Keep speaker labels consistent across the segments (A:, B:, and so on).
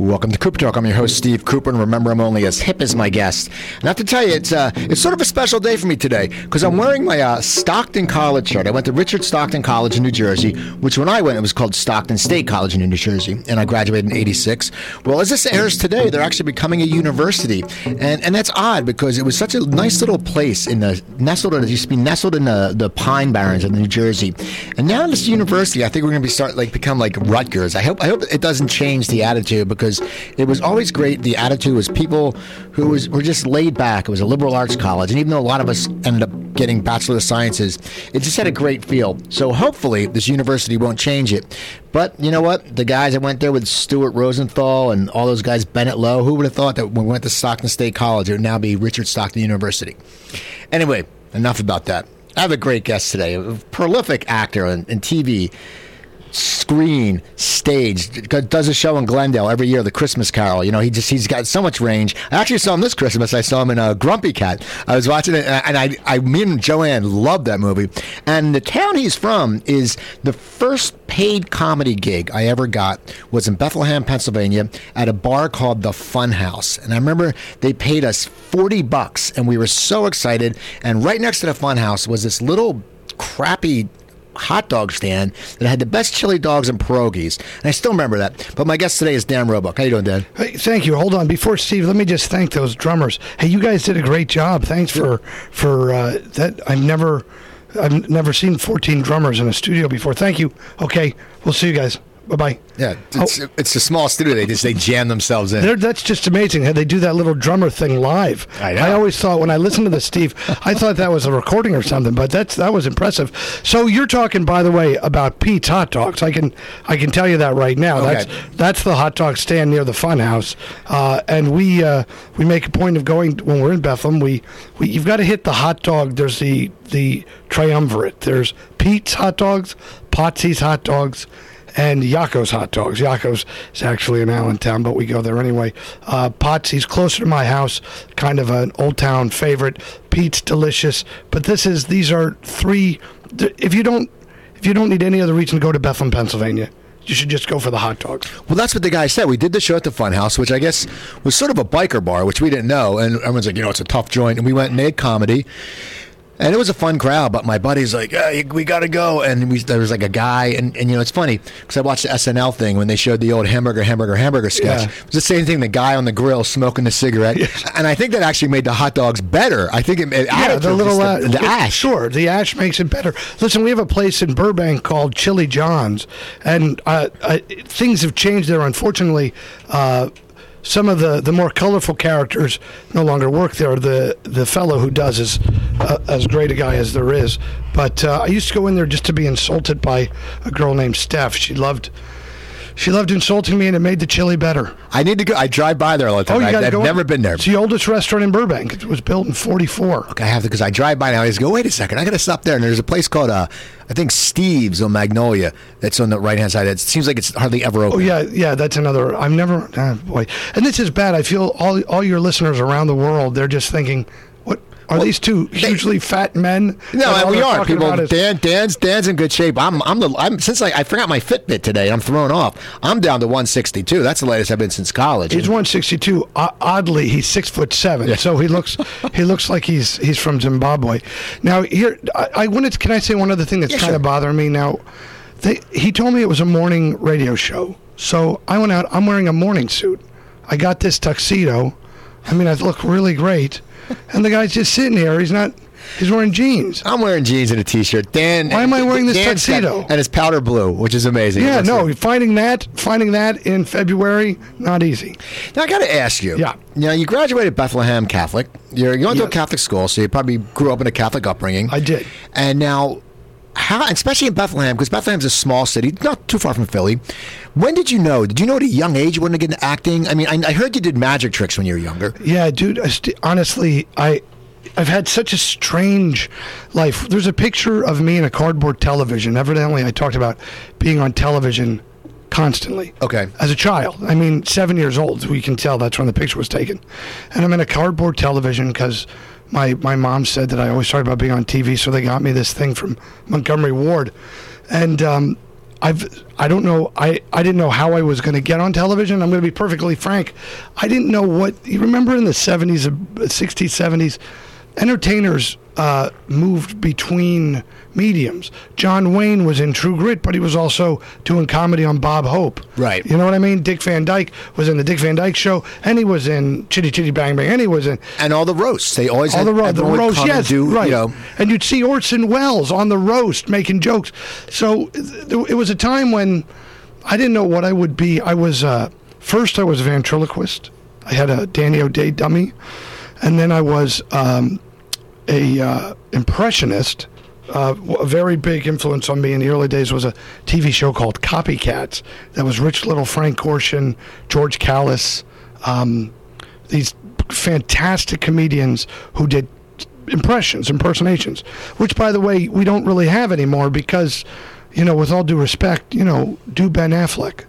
A: Welcome to Cooper Talk. I'm your host, Steve Cooper, and remember, I'm only as hip as my guest. And I have to tell you, it's uh, it's sort of a special day for me today because I'm wearing my uh, Stockton College shirt. I went to Richard Stockton College in New Jersey, which when I went, it was called Stockton State College in New Jersey, and I graduated in '86. Well, as this airs today, they're actually becoming a university, and and that's odd because it was such a nice little place in the nestled. It used to be nestled in the, the Pine Barrens of New Jersey, and now this university, I think we're going to be start like become like Rutgers. I hope I hope it doesn't change the attitude because it was always great. The attitude was people who was were just laid back. It was a liberal arts college, and even though a lot of us ended up getting bachelor of sciences, it just had a great feel. So hopefully this university won't change it. But you know what? The guys that went there with Stuart Rosenthal and all those guys, Bennett Lowe, who would have thought that when we went to Stockton State College, it would now be Richard Stockton University? Anyway, enough about that. I have a great guest today, a prolific actor in, in TV screen, stage, does a show in Glendale every year, The Christmas Carol. You know, he just he's got so much range. I actually saw him this Christmas. I saw him in a uh, Grumpy Cat. I was watching it, and I, I, me and Joanne loved that movie. And the town he's from is the first paid comedy gig I ever got was in Bethlehem, Pennsylvania, at a bar called the Fun House. And I remember they paid us forty bucks, and we were so excited. And right next to the Fun House was this little crappy hot dog stand that had the best chili dogs and pierogies. And I still remember that. But my guest today is Dan Roebuck. How you doing, Dan?
B: Hey, thank you. Hold on. Before Steve, let me just thank those drummers. Hey, you guys did a great job. Thanks for for uh, that. I've never I've never seen 14 drummers in a studio before. Thank you. Okay, we'll see you guys. Bye bye.
A: Yeah, it's, oh. it's a small studio. They just they jam themselves in.
B: They're, that's just amazing how they do that little drummer thing live.
A: I, know.
B: I always thought when I listened to the Steve, I thought that was a recording or something. But that's that was impressive. So you're talking, by the way, about Pete's Hot Dogs. I can I can tell you that right now. Okay. That's that's the hot dog stand near the Funhouse, uh, and we uh, we make a point of going when we're in Bethlehem. We, we you've got to hit the hot dog. There's the the triumvirate. There's Pete's Hot Dogs, Potsy's Hot Dogs and Yocco's hot dogs. Yocco's is actually in Allentown, but we go there anyway. Uh, Potsy's closer to my house, kind of an old town favorite. Pete's delicious, but this is these are three. If you don't, if you don't need any other reason to go to Bethlehem, Pennsylvania. You should just go for the hot dogs.
A: Well, that's what the guy said. We did the show at the Funhouse, which I guess was sort of a biker bar, which we didn't know. And everyone's like, you know, it's a tough joint. And we went and made comedy. And it was a fun crowd, but my buddy's like, hey, we got to go. And we, there was like a guy, and, and you know, it's funny because I watched the SNL thing when they showed the old hamburger, hamburger, hamburger sketch. Yeah. It was the same thing the guy on the grill smoking the cigarette. Yeah. And I think that actually made the hot dogs better. I think it, it
B: yeah, the little
A: the, the ash.
B: Sure, the ash makes it better. Listen, we have a place in Burbank called Chili John's, and uh, uh, things have changed there. Unfortunately, uh, some of the, the more colorful characters no longer work there. The the fellow who does is uh, as great a guy as there is. But uh, I used to go in there just to be insulted by a girl named Steph. She loved she loved insulting me, and it made the chili better.
A: I need to go. I drive by there all the time. Oh, you I, have go never in. been there.
B: It's the oldest restaurant in Burbank. It was built in '44.
A: Okay, I have to because I drive by now. I always go, wait a second, I got to stop there. And there's a place called, uh, I think Steve's on Magnolia. That's on the right hand side. It seems like it's hardly ever open.
B: Oh yeah, yeah. That's another. I've never. Oh, boy, and this is bad. I feel all all your listeners around the world. They're just thinking, are well, these two hugely they, fat men?
A: No, and we are people. Dan, Dan's, Dan's in good shape. I'm, I'm the, I'm since I, I forgot my Fitbit today. I'm thrown off. I'm down to 162. That's the latest I've been since college.
B: He's 162. Uh, oddly, he's six foot seven, yeah. so he looks, he looks like he's, he's from Zimbabwe. Now here, I, I wanted. To, can I say one other thing that's yeah, kind sure. of bothering me now? They, he told me it was a morning radio show, so I went out. I'm wearing a morning suit. I got this tuxedo. I mean, I look really great and the guy's just sitting here. He's not. He's wearing jeans.
A: I'm wearing jeans and a t-shirt. Dan,
B: why am I wearing this Dan's tuxedo?
A: and it's powder blue, which is amazing.
B: Yeah, no, it. finding that finding that in February not easy.
A: Now I got to ask you.
B: Yeah.
A: You know, you graduated Bethlehem Catholic. You're going to a Catholic school, so you probably grew up in a Catholic upbringing.
B: I did.
A: And now how, especially in Bethlehem, because Bethlehem's a small city, not too far from Philly. When did you know? Did you know at a young age you wanted to get into acting? I mean, I, I heard you did magic tricks when you were younger.
B: Yeah, dude. honestly, I I've had such a strange life. There's a picture of me in a cardboard television. Evidently, I talked about being on television constantly.
A: Okay.
B: As a child, I mean, seven years old. We can tell that's when the picture was taken, and I'm in a cardboard television because my my mom said that I always talked about being on TV, so they got me this thing from Montgomery Ward, and um, I've I don't know I I didn't know how I was going to get on television. I'm going to be perfectly frank. I didn't know what you remember in the 70s, 60s, 70s, entertainers uh, moved between mediums. John Wayne was in True Grit, but he was also doing comedy on Bob Hope.
A: Right.
B: You know what I mean? Dick Van Dyke was in the Dick Van Dyke Show, and he was in Chitty Chitty Bang Bang, and he was in
A: and all the roasts. They always
B: all
A: had,
B: the, ro- the
A: everyone would
B: roast.
A: come
B: Yes,
A: do,
B: right.
A: You know,
B: and you'd see Orson Welles on the roast making jokes. So th- it was a time when I didn't know what I would be. I was uh, first I was a ventriloquist. I had a Danny O'Day dummy, and then I was um, a uh, impressionist. Uh, a very big influence on me in the early days was a TV show called Copycats. That was Rich Little, Frank Gorshin, George Callis, um, these fantastic comedians who did impressions, impersonations, which, by the way, we don't really have anymore because, you know, with all due respect, you know, do Ben Affleck.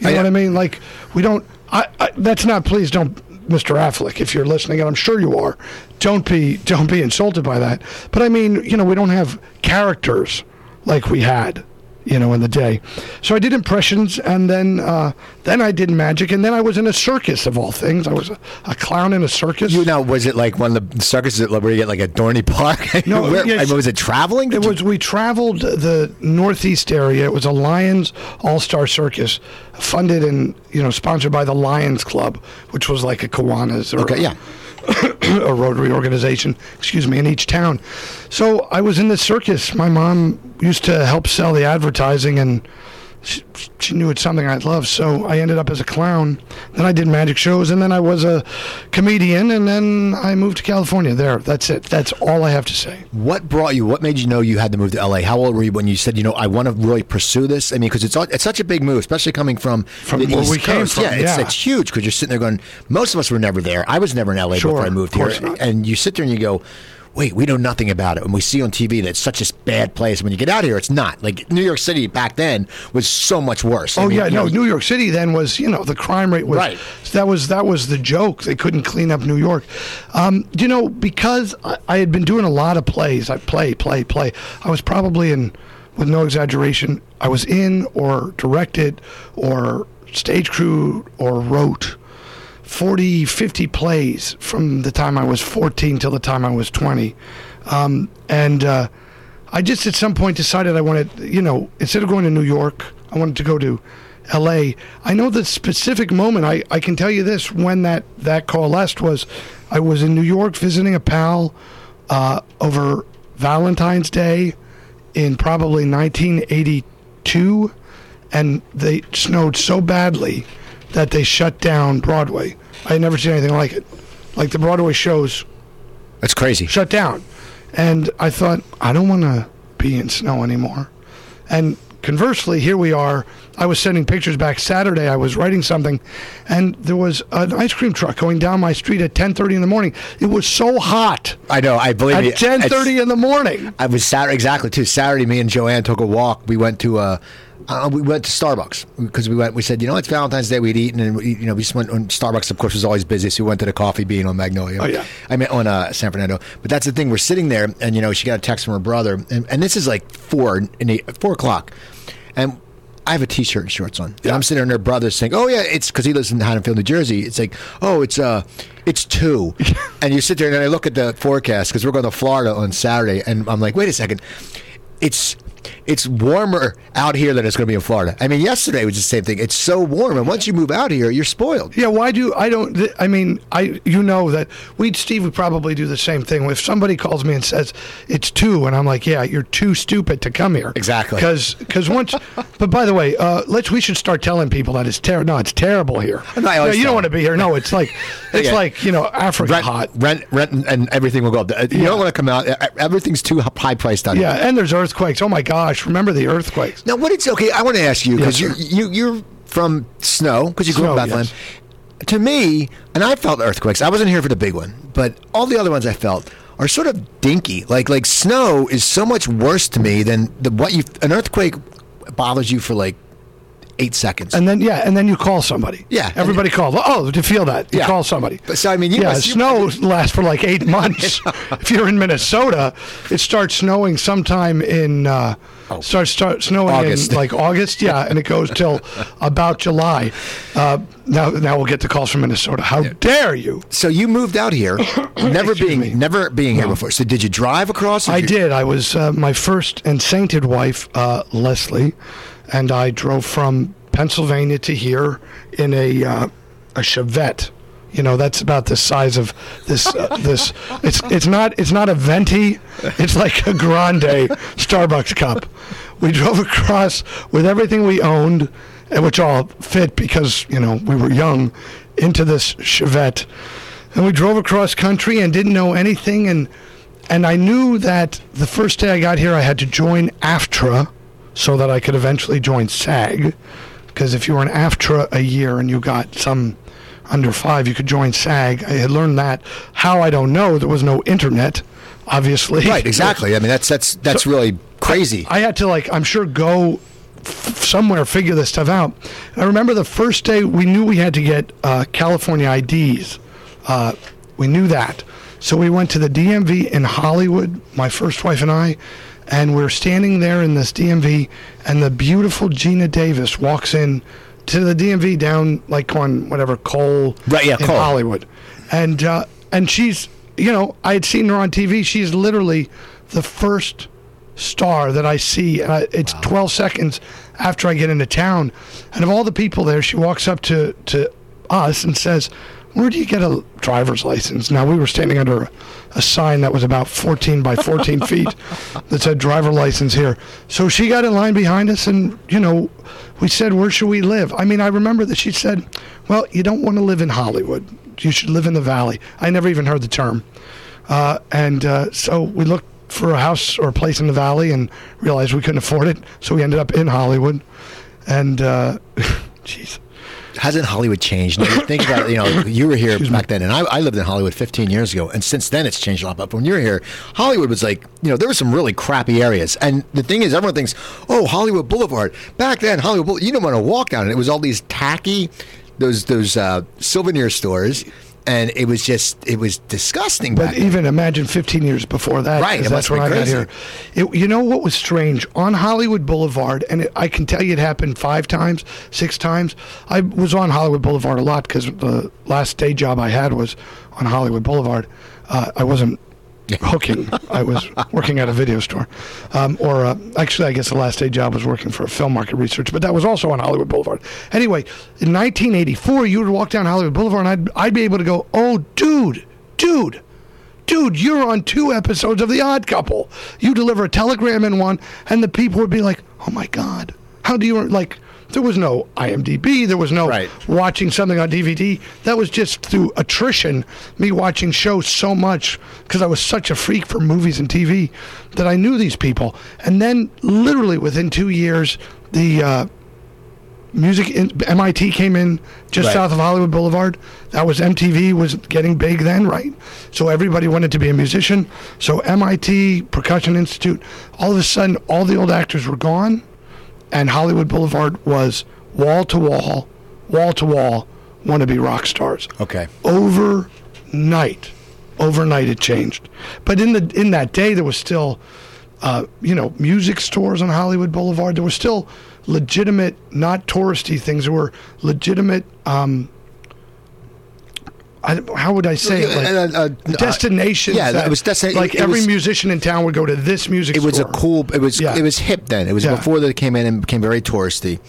A: right?
B: You know what I mean? Like, we don't. I, I, that's not. Please don't, Mr. Affleck, if you're listening, and I'm sure you are. Don't be don't be insulted by that. But I mean, you know, we don't have characters like we had, you know, in the day. So I did impressions, and then uh, then I did magic, and then I was in a circus of all things. I was a, a clown in a circus.
A: You know, was it like one of the circuses where you get like a Dorney Park?
B: No,
A: Where,
B: yes.
A: I mean, was it traveling?
B: It was. We traveled the northeast area. It was a Lions All Star Circus, funded and you know sponsored by the Lions Club, which was like a Kiwanis or
A: Okay, yeah.
B: a Rotary organization. Excuse me, in each town. So I was in the circus. My mom used to help sell the advertising, and she, she knew it's something I'd love. So I ended up as a clown. Then I did magic shows, and then I was a comedian, and then I moved to California. There, that's it. That's all I have to say.
A: What brought you? What made you know you had to move to LA? How old were you when you said, you know, I want to really pursue this? I mean, because it's it's such a big move, especially coming from
B: From
A: the
B: where
A: East
B: we came
A: Coast.
B: from,
A: yeah, it's,
B: yeah.
A: it's huge because you're sitting there going. Most of us were never there. I was never in LA
B: Sure,
A: before I moved here,
B: not.
A: and you sit there and you go. Wait, we know nothing about it. And we see on TV that it's such a bad place. When you get out here, it's not. Like New York City back then was so much worse. I
B: Oh
A: mean,
B: yeah,
A: you
B: no.
A: know,
B: New York City then was you know the crime rate was
A: Right.
B: that was that was the joke. They couldn't clean up New York. Um, you know because I, I had been doing a lot of plays. I play, play, play. I was probably in, with no exaggeration, I was in or directed or stage crew or wrote 40, 50 plays from the time I was 14 till the time I was 20. Um, and uh, I just at some point decided I wanted, you know, instead of going to New York, I wanted to go to LA. I know the specific moment, I, I can tell you this, when that, that coalesced was I was in New York visiting a pal uh, over Valentine's Day in probably 1982, and they snowed so badly that they shut down Broadway. I had never seen anything like it. Like the Broadway shows
A: That's crazy.
B: shut down. And I thought, I don't want to be in snow anymore. And conversely, here we are. I was sending pictures back Saturday. I was writing something, and there was an ice cream truck going down my street at 10:30 in the morning. It was so hot
A: I know. I believe
B: at
A: me.
B: 10:30 in the morning.
A: I was Saturday exactly too. Saturday, me and Joanne took a walk. We went to uh, uh we went to Starbucks because we went. We said, you know, it's Valentine's Day. We'd eaten, and we, you know, we just went. on Starbucks, of course, was always busy, so we went to the Coffee Bean on Magnolia.
B: Oh, yeah.
A: I mean on uh, San Fernando. But that's the thing. We're sitting there, and you know, she got a text from her brother, and, and this is like four in the, four o'clock, and. I have a T-shirt and shorts on, and I'm sitting there, and her brother's saying, "Oh yeah, it's because he lives in Haddonfield, New Jersey. It's like, oh, it's uh, it's two, and you sit there, and I look at the forecast because we're going to Florida on Saturday, and I'm like, wait a second, it's it's warmer out here than it's going to be in Florida. I mean, yesterday was the same thing. It's so warm, and once you move out here, you're spoiled.
B: Yeah, why do I don't? th- I mean, I you know that we Steve would probably do the same thing. If somebody calls me and says it's two, and I'm like, yeah, you're too stupid to come here.
A: Exactly.
B: Because because once, but by the way, uh, let's we should start telling people that it's terrible. No, it's terrible here.
A: No,
B: No, you don't want to be here. No, it's like it's
A: Yeah.
B: like you know Africa
A: Rent,
B: hot.
A: rent, rent, and- everything will go up. You
B: Yeah.
A: don't want to come out. Everything's too high priced out here.
B: Yeah, and there's earthquakes. Oh my gosh, remember the earthquakes?
A: Now, what it's okay? I want to ask you because
B: Yes,
A: you, you you're from Snow because you grew up in Bethlehem.
B: yes.
A: To me, and I felt earthquakes. I wasn't here for the big one, but all the other ones I felt are sort of dinky. Like like snow is so much worse to me than the what you an earthquake bothers you for like eight seconds.
B: And then yeah, and then you call somebody.
A: Yeah,
B: everybody calls. Oh, to feel that, you
A: Yeah.
B: call somebody.
A: But so, I mean, you
B: yeah,
A: must-
B: snow lasts for like eight months. if you're in Minnesota, it starts snowing sometime in uh, oh. starts start snowing August. in like August, yeah, and it goes till about July. Uh, now, now we'll get the calls from Minnesota. How yeah. dare you?
A: So you moved out here, never being me. never being no. here before. So did you drive across?
B: I you... did. I was uh, my first and sainted wife, uh, Leslie, and I drove from Pennsylvania to here in a uh, a Chevette you know, that's about the size of this. Uh, this it's it's not it's not a venti. It's like a grande Starbucks cup. We drove across with everything we owned, and which all fit because you know we were young, into this Chevette, and we drove across country and didn't know anything and. And I knew that the first day I got here, I had to join AFTRA so that I could eventually join SAG. Because if you were an AFTRA a year and you got some under five, you could join SAG. I had learned that. How I don't know. There was no internet, obviously.
A: Right. Exactly. I mean, that's that's that's so really crazy.
B: I, I, had to like, I'm sure, go f- somewhere figure this stuff out. I remember the first day we knew we had to get uh, California IDs. Uh, we knew that, so we went to the DMV in Hollywood. My first wife and I. And we're standing there in this DMV, and the beautiful Geena Davis walks in to the DMV down like on whatever Cole,
A: right? Yeah,
B: in
A: Cole.
B: Hollywood, and uh, and she's you know I had seen her on TV. She's literally the first star that I see. And I, it's wow. 12 seconds after I get into town, and of all the people there, she walks up to to us and says, "Where do you get a driver's license?" Now we were standing under a, a sign that was about 14 by 14 feet that said driver license here. So she got in line behind us, and you know we said, Where should we live? I mean, I remember that she said, Well, you don't want to live in Hollywood. You should live in the valley. I never even heard the term. Uh, and uh, so we looked for a house or a place in the valley and realized we couldn't afford it. So we ended up in Hollywood. And, uh, jeez
A: hasn't Hollywood changed? You think about you know you were here Excuse back me. then, and I, I, lived in Hollywood 15 years ago, and since then it's changed a lot. But when you're here, Hollywood was like you know there were some really crappy areas, and the thing is, everyone thinks, oh, Hollywood Boulevard. Back then, Hollywood Boulevard, you didn't want to walk down it. It was all these tacky, those those uh, souvenir stores and it was just it was disgusting.
B: But even then. imagine 15 years before that,
A: right?
B: That's when I got here. It, you know what was strange on Hollywood Boulevard, and it, I can tell you it happened five times, six times. I was on Hollywood Boulevard a lot because the last day job I had was on Hollywood Boulevard. Uh, I wasn't hooking. I was working at a video store, um, or uh, actually, I guess the last day job was working for a film market research, but that was also on Hollywood Boulevard. Anyway, in 1984, you would walk down Hollywood Boulevard, and I'd, I'd be able to go, "Oh, dude, dude." Dude, you're on two episodes of The Odd Couple. You deliver a telegram in one, and the people would be like, "Oh my God, how do you like?" There was no IMDb. There was no right. watching something on DVD. That was just through attrition, me watching shows so much because I was such a freak for movies and TV that I knew these people. And then, literally within two years, the uh, music in, MIT came in just right. south of Hollywood Boulevard. That was MTV was getting big then, right? So everybody wanted to be a musician. So MIT Percussion Institute. All of a sudden, all the old actors were gone and Hollywood Boulevard was wall to wall, wall to wall, want to be rock stars.
A: Okay.
B: Overnight, overnight it changed. But in the in that day, there was still, uh, you know, music stores on Hollywood Boulevard. There were still legitimate, not touristy things. There were legitimate. Um, I, how would I say it? Like, uh, uh, uh destinations.
A: Yeah, that, it was destination.
B: Like every was, musician in town would go to this music.
A: It was
B: store.
A: a cool. It was. Yeah. It was hip then. It was yeah. before they came in and became very touristy.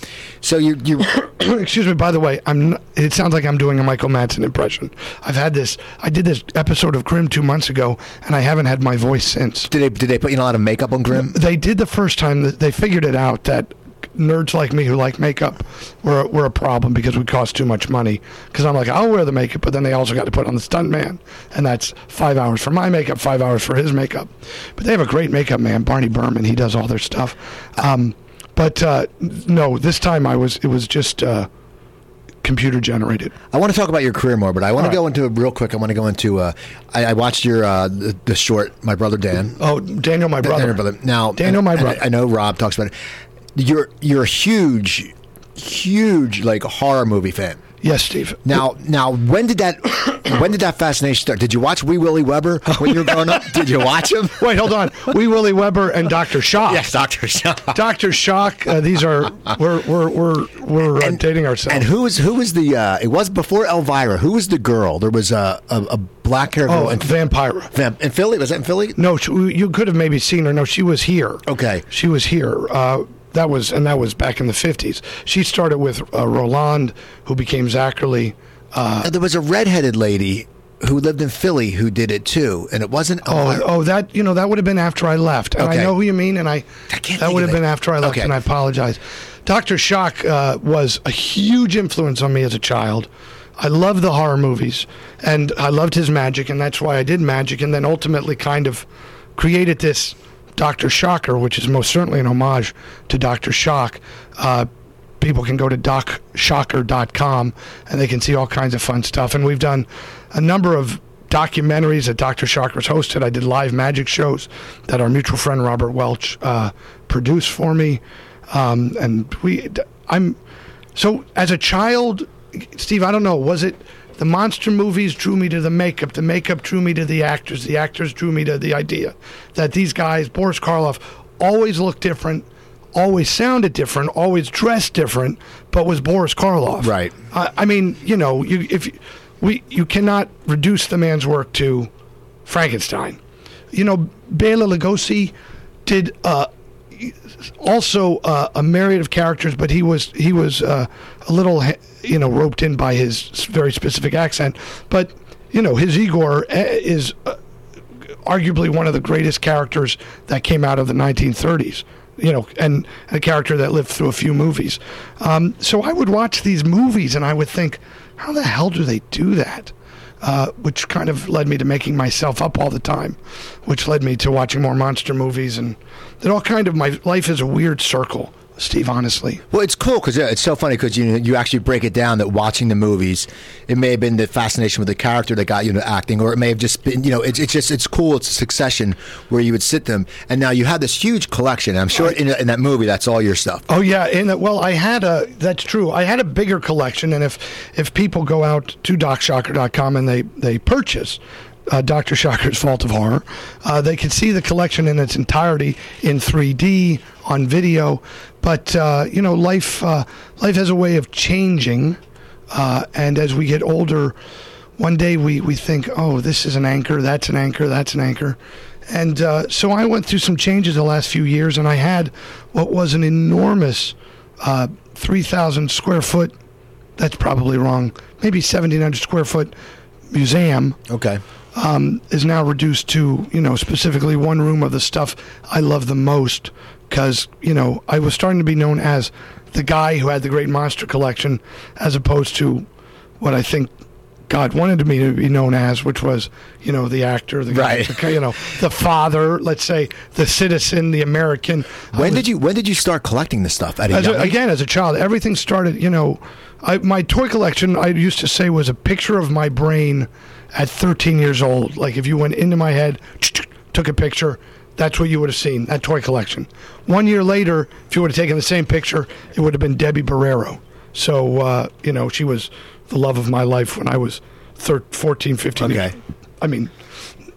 A: So you. you
B: Excuse me. By the way, I'm. Not, it sounds like I'm doing a Michael Madsen impression. I've had this. I did this episode of Grimm two months ago, and I haven't had my voice since.
A: Did they? Did they put you in a lot of makeup on Grimm?
B: They did the first time. They figured it out that nerds like me who like makeup were, were a problem because we cost too much money. Because I'm like, I'll wear the makeup, but then they also got to put on the stunt man. And that's five hours for my makeup, five hours for his makeup. But they have a great makeup man, Barney Burman. He does all their stuff. Um, but uh, no, this time I was, it was just. Uh, computer generated.
A: I want to talk about your career more, but I want All to right. go into real quick. I want to go into. Uh, I, I, watched your uh, the, the, short, my brother Dan.
B: Oh, Daniel, my brother. Daniel, brother.
A: Now,
B: Daniel, my brother.
A: I, I know Rob talks about it you're you're a huge, huge like horror movie fan.
B: Yes, Steve.
A: Now, now, when did that when did that fascination start? Did you watch Wee Willie Webber when you were growing up? Did you watch him?
B: Wait, hold on. Wee Willie Webber and Dr. Shock.
A: Yes, Doctor Shock.
B: Dr. Shock. Uh, these are we're we're we're we're uh, dating ourselves.
A: And who was who was the? Uh, it was before Elvira. Who was the girl? There was a a, a black hair girl
B: oh,
A: in,
B: Vampira.
A: Vamp- in Philly. Was that in Philly?
B: No, she, you could have maybe seen her. No, she was here.
A: Okay.
B: She was here. Uh, that was and that was back in the fifties. She started with uh, Roland, who became Zacherle. Uh,
A: there was a redheaded lady who lived in Philly who did it too, and it wasn't.
B: Oh,
A: Elvira.
B: oh, that you know that would have been after I left, and
A: Okay.
B: I know who you mean, and I,
A: I can't
B: that would have been after I left,
A: Okay.
B: and I apologize. Doctor Shock uh, was a huge influence on me as a child. I loved the horror movies, and I loved his magic, and that's why I did magic, and then ultimately kind of created this Doctor Shocker, which is most certainly an homage to Doctor Shock. Uh, people can go to docshocker.com and they can see all kinds of fun stuff. And we've done a number of documentaries that Dr. Shocker's hosted. I did live magic shows that our mutual friend Robert Welch uh, produced for me. Um, and we, I'm, so as a child, Steve, I don't know, was it the monster movies drew me to the makeup, the makeup drew me to the actors, the actors drew me to the idea that these guys, Boris Karloff, always looked different, always sounded different, always dressed different, but was Boris Karloff.
A: Right.
B: I, I mean, you know, you if you- we you cannot reduce the man's work to Frankenstein. You know, Bela Lugosi did uh, also uh, a myriad of characters, but he was he was uh, a little you know roped in by his very specific accent. But you know, his Igor uh, is uh, arguably one of the greatest characters that came out of the 1930s. You know, and a character that lived through a few movies. Um, so I would watch these movies and I would think, how the hell do they do that? Uh, which kind of led me to making myself up all the time, which led me to watching more monster movies, and it all kind of my life is a weird circle, Steve. Honestly,
A: Well, it's cool because it's so funny because you you actually break it down that watching the movies, it may have been the fascination with the character that got you into acting, or it may have just been you know it's it's just it's cool. It's a succession where you would sit them, and now you have this huge collection. I'm sure in, in that movie that's all your stuff.
B: Oh yeah, and uh, well, I had a that's true. I had a bigger collection, and if if people go out to DocShocker.com and they they purchase uh, Doctor Shocker's Vault of Horror, uh, they can see the collection in its entirety in 3D on video. But uh, you know, life uh, life has a way of changing, uh, and as we get older, one day we we think, oh, this is an anchor, that's an anchor, that's an anchor. And uh, so I went through some changes the last few years, and I had what was an enormous uh, 3,000 square foot, that's probably wrong, maybe 1,700 square foot museum
A: Okay.
B: Um, is now reduced to, you know, specifically one room of the stuff I love the most. Because, you know, I was starting to be known as the guy who had the great monster collection, as opposed to what I think God wanted me to be known as, which was, you know, the actor, the guy,
A: Right.
B: the, you know, the father, let's say, the citizen, the American.
A: When
B: was-
A: did you when did you start collecting this stuff? At a
B: as a, again, as a child, everything started. You know, I, my toy collection. I used to say was a picture of my brain at 13 years old. Like if you went into my head, took a picture, that's what you would have seen. That toy collection. One year later, if you would have taken the same picture, it would have been Debbie Barrero. So uh, you know, she was the love of my life when I was thir- 14, 15.
A: Okay.
B: I mean,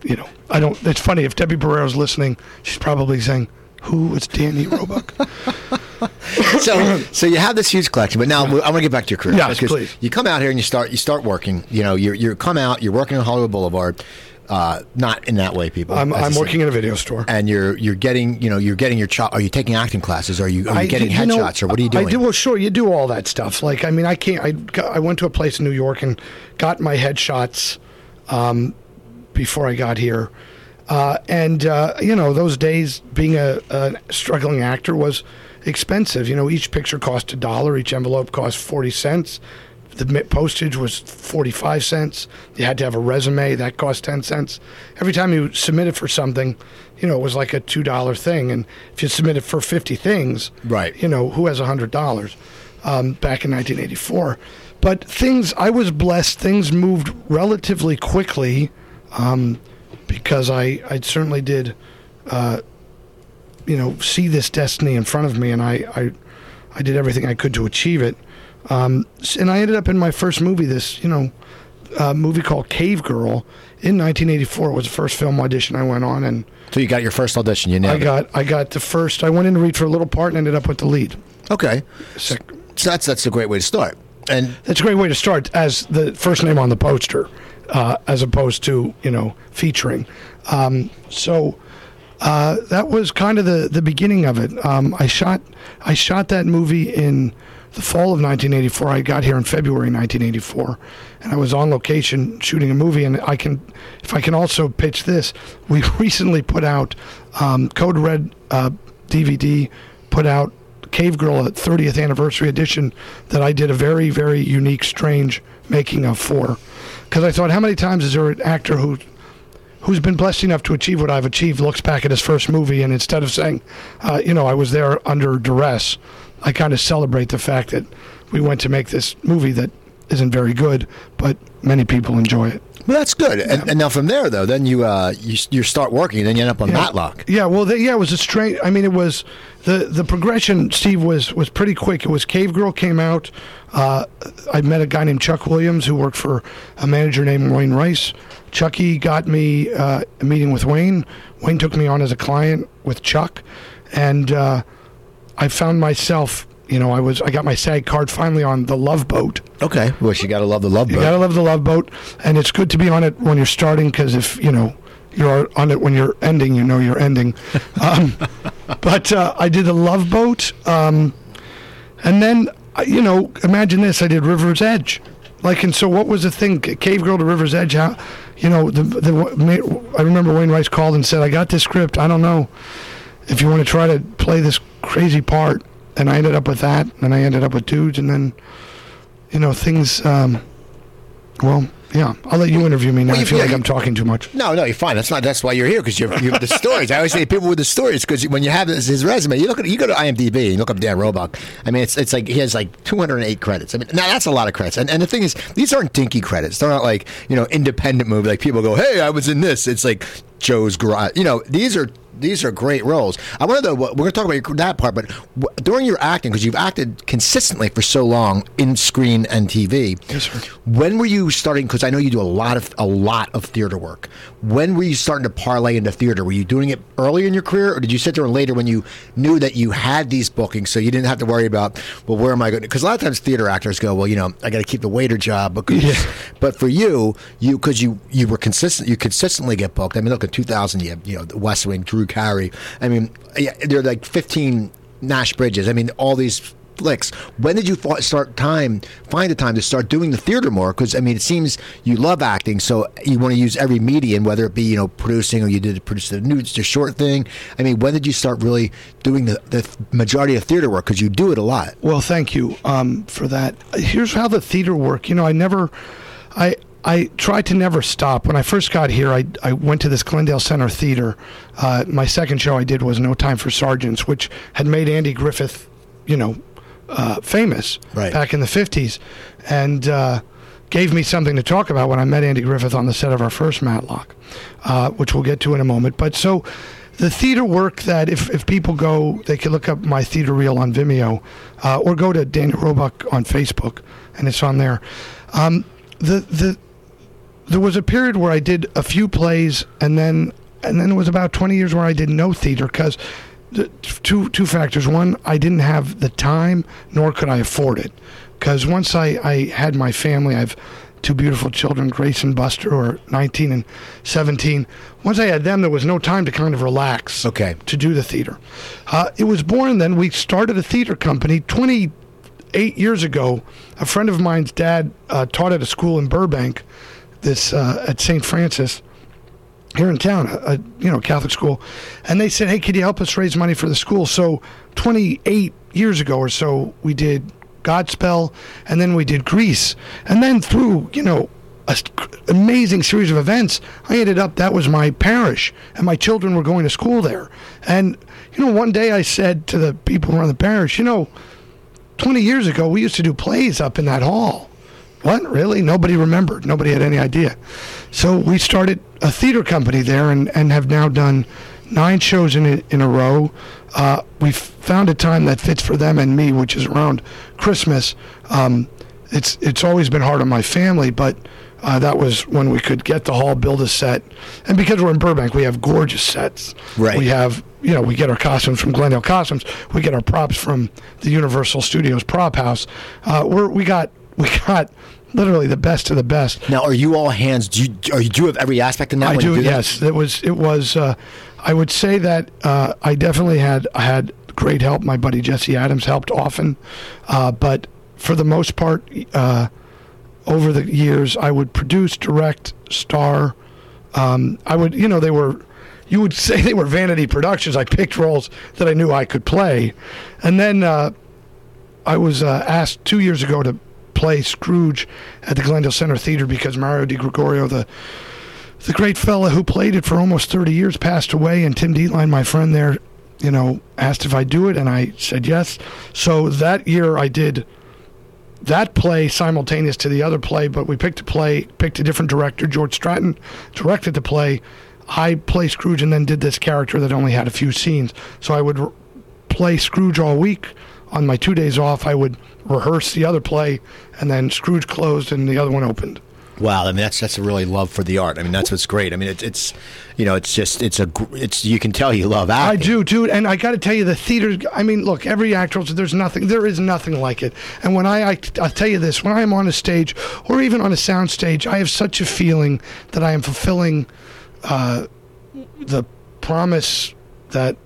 B: you know, I don't. It's funny if Debbie Barrero's listening. She's probably saying, "Who is Danny Roebuck?"
A: so so you have this huge collection, but now I want to get back to your career.
B: Yes, please.
A: You come out here and you start you start working. You know, you you come out, you're working on Hollywood Boulevard. Uh, not in that way, people.
B: I'm, I'm working in a video store.
A: and you're you're getting you know you're getting your cho- Are you taking acting classes? Are you are you
B: I
A: getting
B: you know,
A: headshots or what are you doing?
B: I do. Well, sure, you do all that stuff. Like, I mean, I can't. I got, I went to a place in New York and got my headshots um, before I got here. Uh, and uh, you know, those days being a, a struggling actor was expensive. You know, each picture cost a dollar. Each envelope cost forty cents. The postage was forty-five cents. You had to have a resume that cost ten cents. Every time you submitted for something, you know, it was like a two dollar thing. And if you submitted for fifty things,
A: Right.
B: You know, who has a hundred dollars? Um, back in 1984, but things I was blessed. Things moved relatively quickly um, because I I certainly did, uh, you know, see this destiny in front of me, and I I, I did everything I could to achieve it. Um, and I ended up in my first movie, this, you know, uh, movie called Cave Girl in 1984. It was the first film audition I went on. And
A: so you got your first audition, you know?
B: I got, I got the first, I went in to read for a little part and ended up with the lead.
A: Okay. So, so that's, that's a great way to start. And
B: that's a great way to start as the first name on the poster, uh, as opposed to, you know, featuring. Um, so, uh, that was kind of the, the beginning of it. Um, I shot I shot that movie in the fall of 1984. I got here in February 1984, and I was on location shooting a movie. And I can, if I can also pitch this, we recently put out um, Code Red uh, DVD, put out Cave Girl a 30th anniversary edition that I did a very very unique, strange making of for. Because I thought, how many times is there an actor who who's been blessed enough to achieve what I've achieved looks back at his first movie and instead of saying, uh, you know, I was there under duress, I kind of celebrate the fact that we went to make this movie that isn't very good, but many people enjoy it.
A: Well, that's good. Yeah. And, and, now from there, though, then you uh, you, you start working, and then you end up on
B: yeah.
A: Matlock.
B: Yeah, well, the, yeah, it was a straight. I mean, it was the the progression. Steve was was pretty quick. It was Cave Girl came out. Uh, I met a guy named Chuck Williams who worked for a manager named Wayne Rice. Chucky got me uh, a meeting with Wayne. Wayne took me on as a client with Chuck, and uh, I found myself. You know, I was I got my SAG card finally on the Love Boat.
A: Okay, well, you got to love the Love Boat.
B: You got to love the Love Boat, and it's good to be on it when you're starting because if you know you're on it when you're ending, you know you're ending. um, but uh, I did the Love Boat, um, and then you know, imagine this: I did River's Edge. Like, and so what was the thing? Cave Girl to River's Edge. How, you know, the, the I remember Wayne Rice called and said, "I got this script. I don't know if you want to try to play this crazy part." And I ended up with that, and I ended up with dudes, and then, you know, things. Um, well, yeah, I'll let you interview me now. Well, I feel yeah, like I'm talking too much.
A: No, no, you're fine. That's not. That's why you're here because you have the stories. I always say people with the stories because when you have his, his, resume, you look at you go to IMDb and look up Dan Roebuck. I mean, it's it's like he has like 208 credits. I mean, now that's a lot of credits. And and the thing is, these aren't dinky credits. They're not like you know independent movie. Like people go, hey, I was in this. It's like Joe's garage. You know, these are these are great roles. I want to know. We're going to talk about that part, but during your acting, because you've acted consistently for so long in screen and TV.
B: Yes, sir.
A: When were you starting? Because I know you do a lot of a lot of theater work. When were you starting to parlay into theater? Were you doing it early in your career, or did you sit there and later when you knew that you had these bookings, so you didn't have to worry about well, where am I going? Because a lot of times theater actors go, well, you know, I got to keep the waiter job. Because, yeah. But for you, you because you you were consistent, you consistently get booked. I mean, look at 2000, you have, you know, the West Wing, Drew Carey. I mean, yeah, there are like 15 Nash Bridges. I mean, all these flicks. When did you start time find the time to start doing the theater more? Because I mean, it seems you love acting, so you want to use every medium, whether it be you know producing or you did produce the nudes, the short thing. I mean, when did you start really doing the, the majority of theater work? Because you do it a lot.
B: Well, thank you um, for that. Here's how the theater work. You know, I never, I I tried to never stop. When I first got here, I, I went to this Glendale Center Theater. Uh, my second show I did was No Time for Sergeants, which had made Andy Griffith, you know, uh, famous
A: right.
B: back in the 50s. And uh, gave me something to talk about when I met Andy Griffith on the set of our first Matlock, uh, which we'll get to in a moment. But so the theater work that if, if people go, they can look up my theater reel on Vimeo uh, or go to Daniel Roebuck on Facebook, and it's on there. Um, the the there was a period where I did a few plays, and then and then it was about twenty years where I did no theater because two two factors. One, I didn't have the time, nor could I afford it, because once I I had my family, I've two beautiful children, Grace and Buster, who are 19 and 17. Once I had them, there was no time to kind of relax.
A: Okay.
B: To do the theater, uh, it was born. Then we started a theater company 28 years ago. A friend of mine's dad uh, taught at a school in Burbank this uh, at St. Francis here in town, a, a, you know Catholic school, and they said, "Hey, could you help us raise money for the school?" So, 28 years ago or so, we did Godspell, and then we did Grease, and then through you know an amazing series of events, I ended up that was my parish, and my children were going to school there. And you know, one day I said to the people around the parish, you know, 20 years ago we used to do plays up in that hall what? Really? Nobody remembered. Nobody had any idea. So we started a theater company there and, and have now done nine shows in a, in a row. Uh, we found a time that fits for them and me, which is around Christmas. Um, it's it's always been hard on my family, but uh, that was when we could get the hall, build a set, and because we're in Burbank, we have gorgeous sets.
A: Right.
B: We have you know we get our costumes from Glendale Costumes. We get our props from the Universal Studios Prop House. Uh, we're we got we got literally the best of the best.
A: Now, are you all hands? Do you, are you do you have every aspect in that?
B: I do.
A: that?
B: yes, it was. It was. Uh, I would say that uh, I definitely had I had great help. My buddy Jesse Adams helped often, uh, but for the most part, uh, over the years, I would produce, direct, star. Um, I would, you know, they were. You would say they were vanity productions. I picked roles that I knew I could play, and then uh, I was uh, asked two years ago to play Scrooge at the Glendale Center Theater because Mario Di Gregorio, the the great fella who played it for almost 30 years, passed away, and Tim Dietlein, my friend there, you know, asked if I'd do it, and I said yes. So that year I did that play simultaneous to the other play, but we picked a play, picked a different director. George Stratton directed the play. I played Scrooge and then did this character that only had a few scenes. So I would play Scrooge all week. On my two days off, I would rehearse the other play, and then Scrooge closed and the other one opened.
A: Wow, I mean that's that's a really love for the art. I mean that's what's great. I mean it's it's you know it's just it's a gr- it's you can tell you love acting.
B: I do, dude, and I got to tell you, the theater. I mean, look, every actor, there's nothing, there is nothing like it. And when I, I, I'll tell you this, when I am on a stage or even on a sound stage, I have such a feeling that I am fulfilling uh, the promise that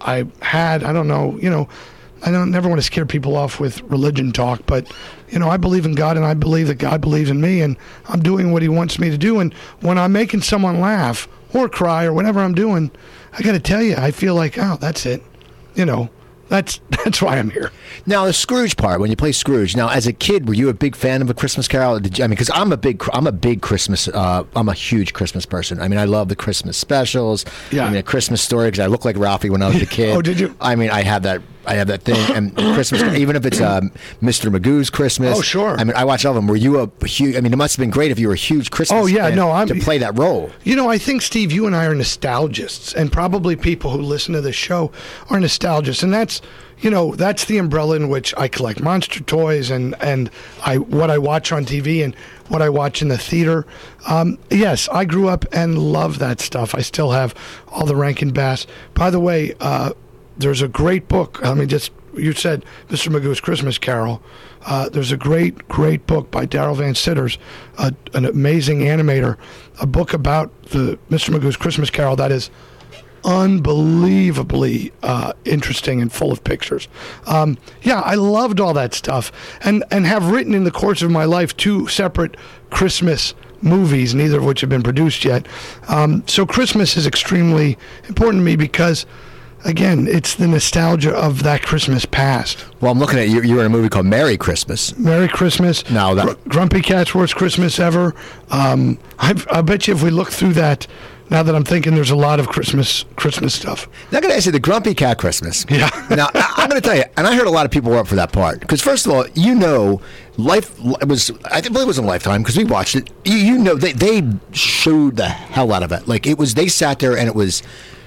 B: I had. I don't know, you know, I don't never want to scare people off with religion talk, but you know, I believe in God and I believe that God believes in me and I'm doing what he wants me to do and when I'm making someone laugh or cry or whatever I'm doing, I got to tell you, I feel like, oh, that's it. You know, that's that's why I'm here.
A: Now the Scrooge part when you play Scrooge. Now as a kid, were you a big fan of a Christmas Carol? Did you, I mean, because I'm a big I'm a big Christmas uh, I'm a huge Christmas person. I mean, I love the Christmas specials.
B: Yeah.
A: I mean, a Christmas story because I look like Ralphie when I was a kid.
B: Oh, did you?
A: I mean, I have that. I have that thing, and Christmas, even if it's um, Mr. Magoo's Christmas.
B: Oh, sure.
A: I mean, I watch all of them. Were you a huge? I mean, it must have been great if you were a huge Christmas.
B: Oh, yeah,
A: fan
B: no, I'm-
A: to play that role.
B: You know, I think Steve, you and I are nostalgists, and probably people who listen to this show are nostalgists, and that's you know that's the umbrella in which I collect monster toys and and I what I watch on TV and what I watch in the theater. Um, yes, I grew up and love that stuff. I still have all the Rankin Bass. By the way, uh, there's a great book. I mean, just you said Mr. Magoo's Christmas Carol. Uh, there's a great, great book by Darrell Van Citters, an amazing animator, a book about the Mr. Magoo's Christmas Carol that is unbelievably uh, interesting and full of pictures. Um, yeah, I loved all that stuff, and and have written in the course of my life two separate Christmas movies, neither of which have been produced yet. Um, so Christmas is extremely important to me because. Again, it's the nostalgia of that Christmas past.
A: Well, I'm looking at you. You were in a movie called Merry Christmas.
B: Merry Christmas.
A: Now that-
B: Gr- Grumpy Cat's worst Christmas ever. Um, I, I bet you if we look through that, now that I'm thinking, there's a lot of Christmas Christmas stuff.
A: Now, I'm going to ask you the Grumpy Cat Christmas.
B: Yeah.
A: now, I, I'm going to tell you, and I heard a lot of people were up for that part because, first of all, you know, life it was. I think believe it was in Lifetime because we watched it. You, you know, they they showed the hell out of it. Like it was, they sat there and it was.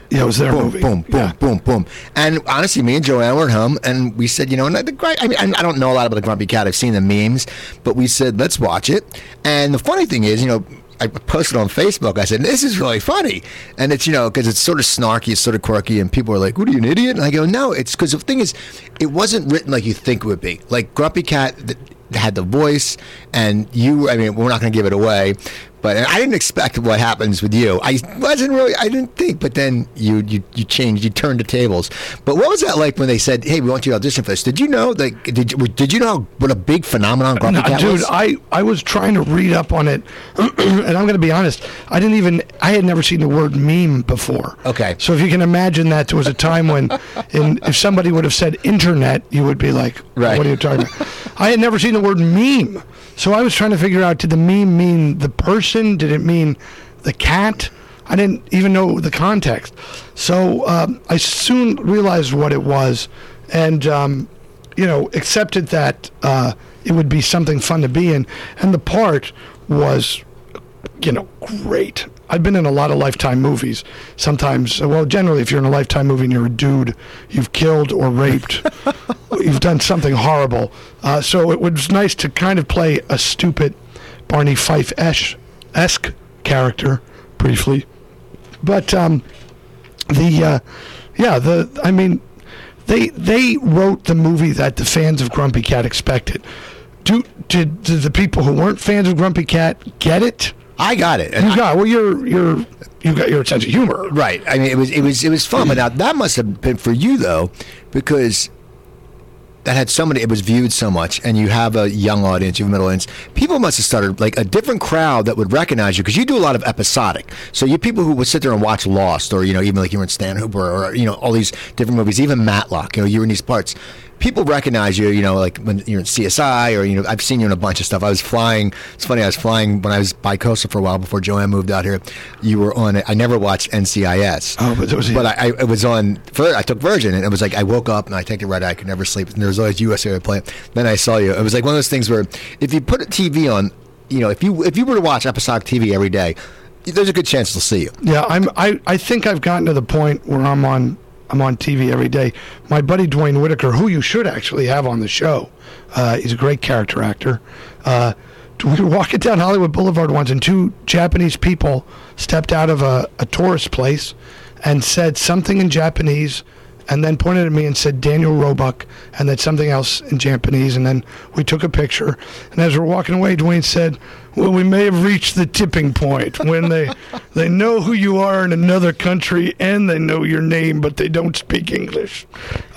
B: Yeah, it was their
A: boom,
B: movie.
A: Boom, boom,
B: Yeah.
A: boom, boom. And honestly, me and Joanne were at home, and we said, you know, and the, I mean, I don't know a lot about the Grumpy Cat. I've seen the memes, but we said, let's watch it. And the funny thing is, you know, I posted on Facebook. I said, "This is really funny," and it's you know because it's sort of snarky, it's sort of quirky, and people are like, "What are you an idiot?" And I go, "No, it's because the thing is, it wasn't written like you think it would be. Like Grumpy Cat had the voice, and you. I mean, we're not going to give it away." But I didn't expect what happens with you. I wasn't really. I didn't think. But then you you you changed. You turned the tables. But what was that like when they said, "Hey, we want you to audition for this"? Did you know? Like, did you, did you know what a big phenomenon Grumpy
B: No,
A: Cat
B: dude,
A: was?
B: I, I was trying to read up on it, and I'm going to be honest. I didn't even I had never seen the word meme before.
A: Okay.
B: So if you can imagine that there was a time when, in, if somebody would have said internet, you would be like,
A: Right.
B: "What are you talking about?" I had never seen the word meme, so I was trying to figure out: did the meme mean the person? Did it mean the cat? I didn't even know the context. So um, I soon realized what it was, and um, you know, accepted that uh, it would be something fun to be in. And the part was you know, great. I've been in a lot of Lifetime movies. Sometimes, well, generally, if you're in a Lifetime movie and you're a dude, you've killed or raped, you've done something horrible. Uh, so it was nice to kind of play a stupid Barney Fife esque character briefly. But um, the, uh, yeah, the, I mean, they they wrote the movie that the fans of Grumpy Cat expected. Do did, did the people who weren't fans of Grumpy Cat get it?
A: I got it.
B: You got well. You're you're you got your sense of humor,
A: right? I mean, it was it was it was fun. But now that must have been for you though, because that had so many, it was viewed so much, and you have a young audience, you have a middle audience. People must have started like a different crowd that would recognize you because you do a lot of episodic. So you people who would sit there and watch Lost, or you know, even like you were in Stan Hooper, or you know, all these different movies, even Matlock. You know, you were in these parts people recognize you, you know, like when you're in CSI or, you know, I've seen you in a bunch of stuff. I was flying, it's funny, I was flying when I was by Costa for a while before Joanne moved out here. You were on it. I never watched NCIS.
B: Oh, but it was,
A: but I, I, it was on, I took Virgin and it was like, I woke up and I take the red eye, I could never sleep. And there was always USA play. Then I saw you. It was like one of those things where if you put a TV on, you know, if you, if you were to watch episodic TV every day, there's a good chance they'll see you.
B: Yeah, I'm. I, I think I've gotten to the point where I'm on I'm on TV every day. My buddy Duane Whitaker, who you should actually have on the show, uh, he's a great character actor. Uh, we were walking down Hollywood Boulevard once, and two Japanese people stepped out of a, a tourist place and said something in Japanese and then pointed at me and said Daniel Roebuck and then something else in Japanese. And then we took a picture. And as we're walking away, Duane said, Well, we may have reached the tipping point when they, they know who you are in another country and they know your name, but they don't speak English.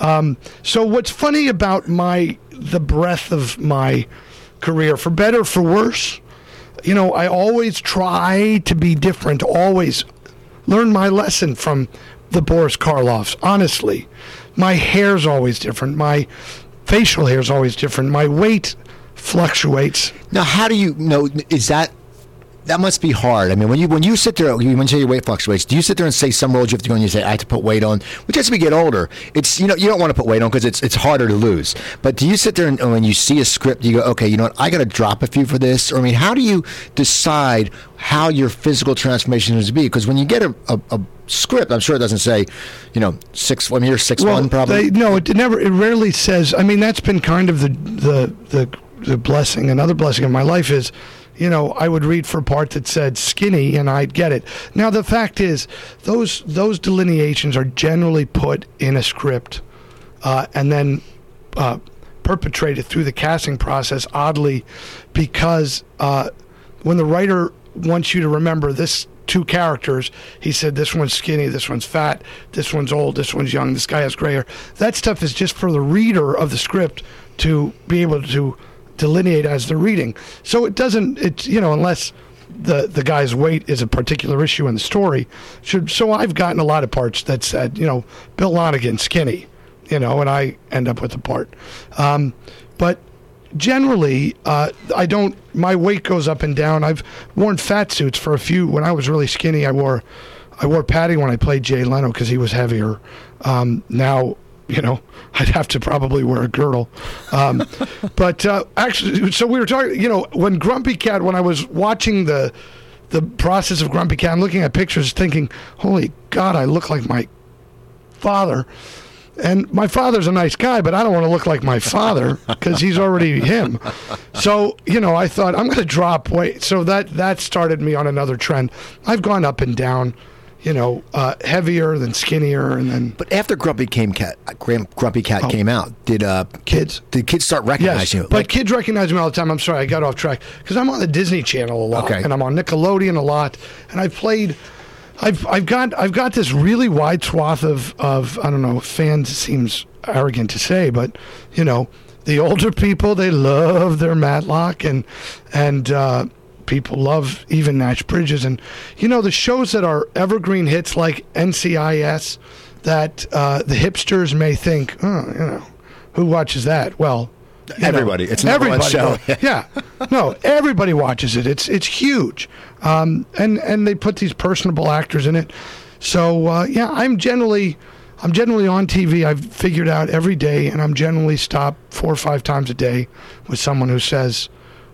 B: Um, so, what's funny about my the breadth of my career, for better, for worse, you know, I always try to be different, always learn my lesson from the Boris Karloffs. Honestly, my hair's always different. My facial hair is always different. My weight fluctuates.
A: Now, how do you know? Is that that must be hard. I mean, when you when you sit there, when you mention your weight fluctuates. Do you sit there and say some roles you have to go and you say I have to put weight on? Which as we get older, it's you know you don't want to put weight on because it's it's harder to lose. But do you sit there and when you see a script, you go, okay, you know what, I got to drop a few for this? Or I mean, how do you decide how your physical transformation is to be? Because when you get a, a, a script, I'm sure it doesn't say, you know, six. I mean, you're six well, one probably.
B: They, no, it never. It rarely says. I mean, that's been kind of the the the the blessing. Another blessing in my life is you know, I would read for a part that said skinny and I'd get it. Now the fact is, those those delineations are generally put in a script, uh, and then uh, perpetrated through the casting process. Oddly, because uh, when the writer wants you to remember this two characters. He said this one's skinny, this one's fat, this one's old, this one's young, this guy has gray hair. That stuff is just for the reader of the script to be able to delineate as they're reading. So it doesn't, it's, you know, unless the, the guy's weight is a particular issue in the story. Should, so I've gotten a lot of parts that said, you know, Bill Lonergan, skinny, you know, and I end up with the part. Um, but generally, uh, I don't, my weight goes up and down. I've worn fat suits for a few, when I was really skinny, I wore, I wore padding when I played Jay Leno because he was heavier. Um, now you know, I'd have to probably wear a girdle. Um, but uh, actually, so we were talking, you know, when Grumpy Cat, when I was watching the the process of Grumpy Cat, I'm looking at pictures, thinking, "Holy God, I look like my father." And my father's a nice guy, but I don't want to look like my father because he's already him. So you know, I thought I'm going to drop weight. So that that started me on another trend. I've gone up and down you know, uh, heavier than skinnier, and then.
A: But after Grumpy Came Cat, Grumpy Cat oh. came out, did uh,
B: kids
A: did kids start recognizing
B: yes, you? But like, kids recognize me all the time. I'm sorry, I got off track because I'm on the Disney Channel a lot, okay. and I'm on Nickelodeon a lot, and I've played. I've I've got I've got this really wide swath of of I don't know fans seems arrogant to say, but you know the older people they love their Matlock and and. Uh, people love even Nash Bridges. And, you know, the shows that are evergreen hits like NCIS that uh, the hipsters may think, oh, you know, who watches that? Well,
A: everybody. Know, it's
B: everybody.
A: show.
B: yeah, no, everybody watches it. It's it's huge, um, and and they put these personable actors in it. So uh, yeah, I'm generally I'm generally on TV. I've figured out every day, and I'm generally stopped four or five times a day with someone who says,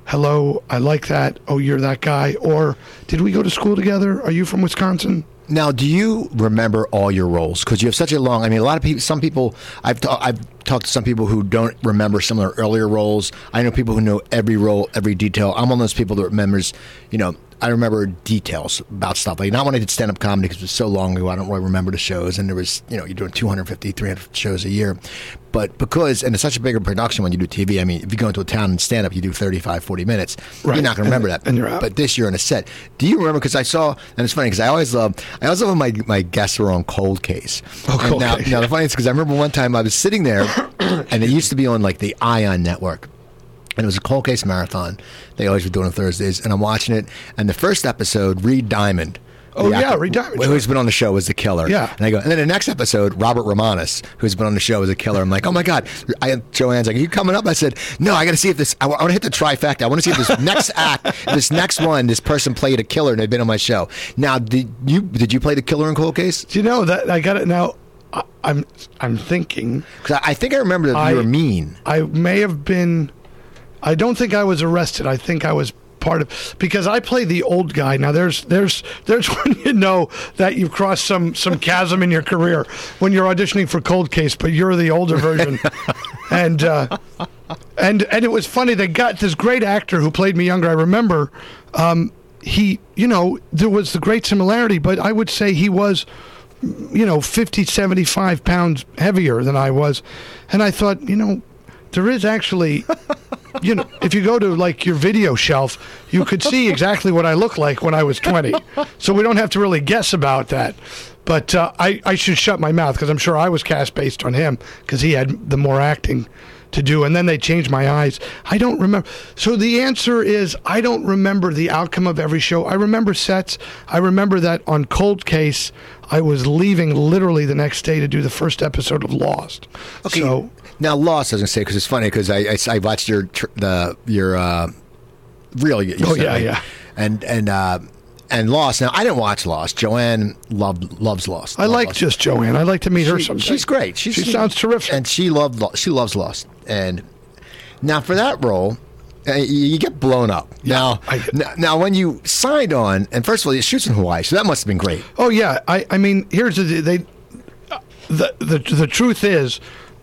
B: hello, I like that. Oh, you're that guy. Or did we go to school together? Are you from Wisconsin?
A: Now, do you remember all your roles? Because you have such a long. I mean, a lot of people. Some people. I've ta- I've talked to some people who don't remember some of their earlier roles. I know people who know every role, every detail. I'm one of those people that remembers. You know, I remember details about stuff. Like not when I did stand up comedy because it was so long ago. I don't really remember the shows, and there was you know you're doing 250, 300 shows a year. But because and it's such a bigger production when you do TV. I mean, if you go into a town and stand up, you do 35, 40 minutes.
B: Right.
A: You're not going to remember
B: And-
A: that.
B: and you're out.
A: But this year on a set, do you remember? Because I saw, and it's funny because I always love. I always love when my my guests are on Cold Case.
B: Oh, Cold
A: now,
B: Case.
A: now the funny is because I remember one time I was sitting there, and it used to be on like the Ion Network and it was a cold case marathon. They always were doing on Thursdays, and I'm watching it. And the first episode, Reed Diamond.
B: Oh, yeah, Reed Diamond,
A: who's been on the show, was the killer.
B: Yeah.
A: and I go, and then the next episode, Robert Romanus, who's been on the show, was a killer. I'm like, oh my god. I, Joanne's like, are you coming up? I said, no, I got to see if this. I, want to hit the trifecta. I want to see if this next act, this next one, this person played a killer and they've been on my show. Now, did you did you play the killer in Cold Case?
B: Do you know that I got it now? I, I'm I'm thinking
A: Because I, I think I remember that you were mean.
B: I may have been. I don't think I was arrested. I think I was part of because I play the old guy. Now there's there's there's when you know that you've crossed some some chasm in your career when you're auditioning for Cold Case, but you're the older version, and uh, and and it was funny. They got this great actor who played me younger. I remember. Um, he, you know, there was the great similarity, but I would say he was you know 50 75 pounds heavier than i was and i thought you know there is actually you know if you go to like your video shelf you could see exactly what i look like when i was 20 so we don't have to really guess about that. But uh, I, I should shut my mouth because i'm sure i was cast based on him because he had the more acting to do. And then they changed my eyes. I don't remember so the answer is i don't remember the outcome of every show. I remember sets. I remember that on cold case i was leaving literally the next day to do the first episode of lost.
A: Okay.
B: so
A: now, Lost, I was gonna say because it's funny because I, I I watched your the your uh, reel. You,
B: Oh,
A: sent
B: yeah,
A: me.
B: yeah.
A: and and uh, and Lost. Now, I didn't watch Lost. Joanne loved loves Lost.
B: i like
A: Lost.
B: just joanne i'd like to meet her
A: She-
B: someday
A: She's great. She's,
B: she sounds terrific
A: and she loved Lo- she loves Lost. And now for that role. Uh, you get blown up now.
B: I-
A: n- now, when you signed on, and first of all, it shoots in Hawaii, so that must have been great.
B: Oh yeah, I I mean here's the they the the the truth is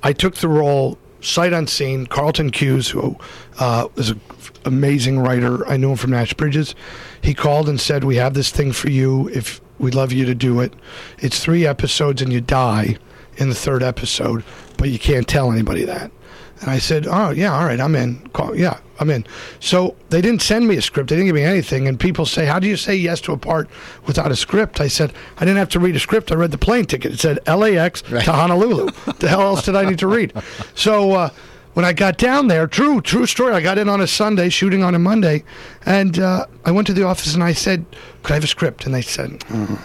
B: I took the role sight unseen. Carlton Cuse, who uh, is an amazing writer, I knew him from Nash Bridges. He called and said, "We have this thing for you. If we'd love you to do it. It's three episodes, and you die in the third episode, but you can't tell anybody that." And I said, "Oh yeah, all right, I'm in. Call, yeah, I'm in." So they didn't send me a script. They didn't give me anything. And people say, "How do you say yes to a part without a script?" I said, "I didn't have to read a script. I read the plane ticket. It said LAX to Honolulu. the hell else did I need to read?" So uh, when I got down there, true, true story. I got in on a Sunday, shooting on a Monday, and uh, I went to the office and I said, "Could I have a script?" And they said, "Mm,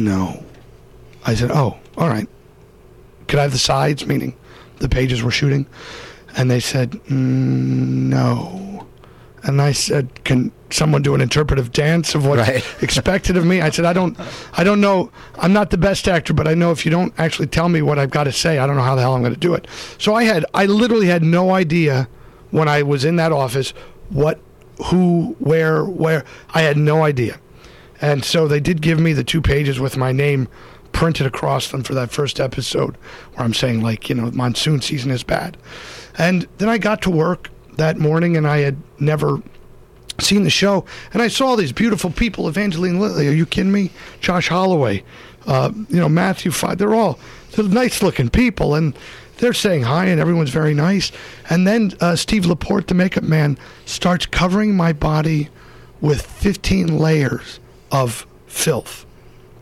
B: "No." I said, "Oh, all right." could I have the sides, meaning the pages we're shooting? And they said, mm, no. And I said, can someone do an interpretive dance of what's
A: Right.
B: expected of me? I said, I don't, I don't know. I'm not the best actor, but I know if you don't actually tell me what I've got to say, I don't know how the hell I'm going to do it. So I had, I literally had no idea when I was in that office what, who, where, where. I had no idea. And so they did give me the two pages with my name printed across them for that first episode where I'm saying, like, you know, monsoon season is bad. And then I got to work that morning and I had never seen the show. And I saw these beautiful people Evangeline Lilly, are you kidding me? Josh Holloway, uh, you know, Matthew Fox. They're all they're nice looking people. And they're saying hi and everyone's very nice. And then uh, Steve Laporte, the makeup man, starts covering my body with 15 layers of filth,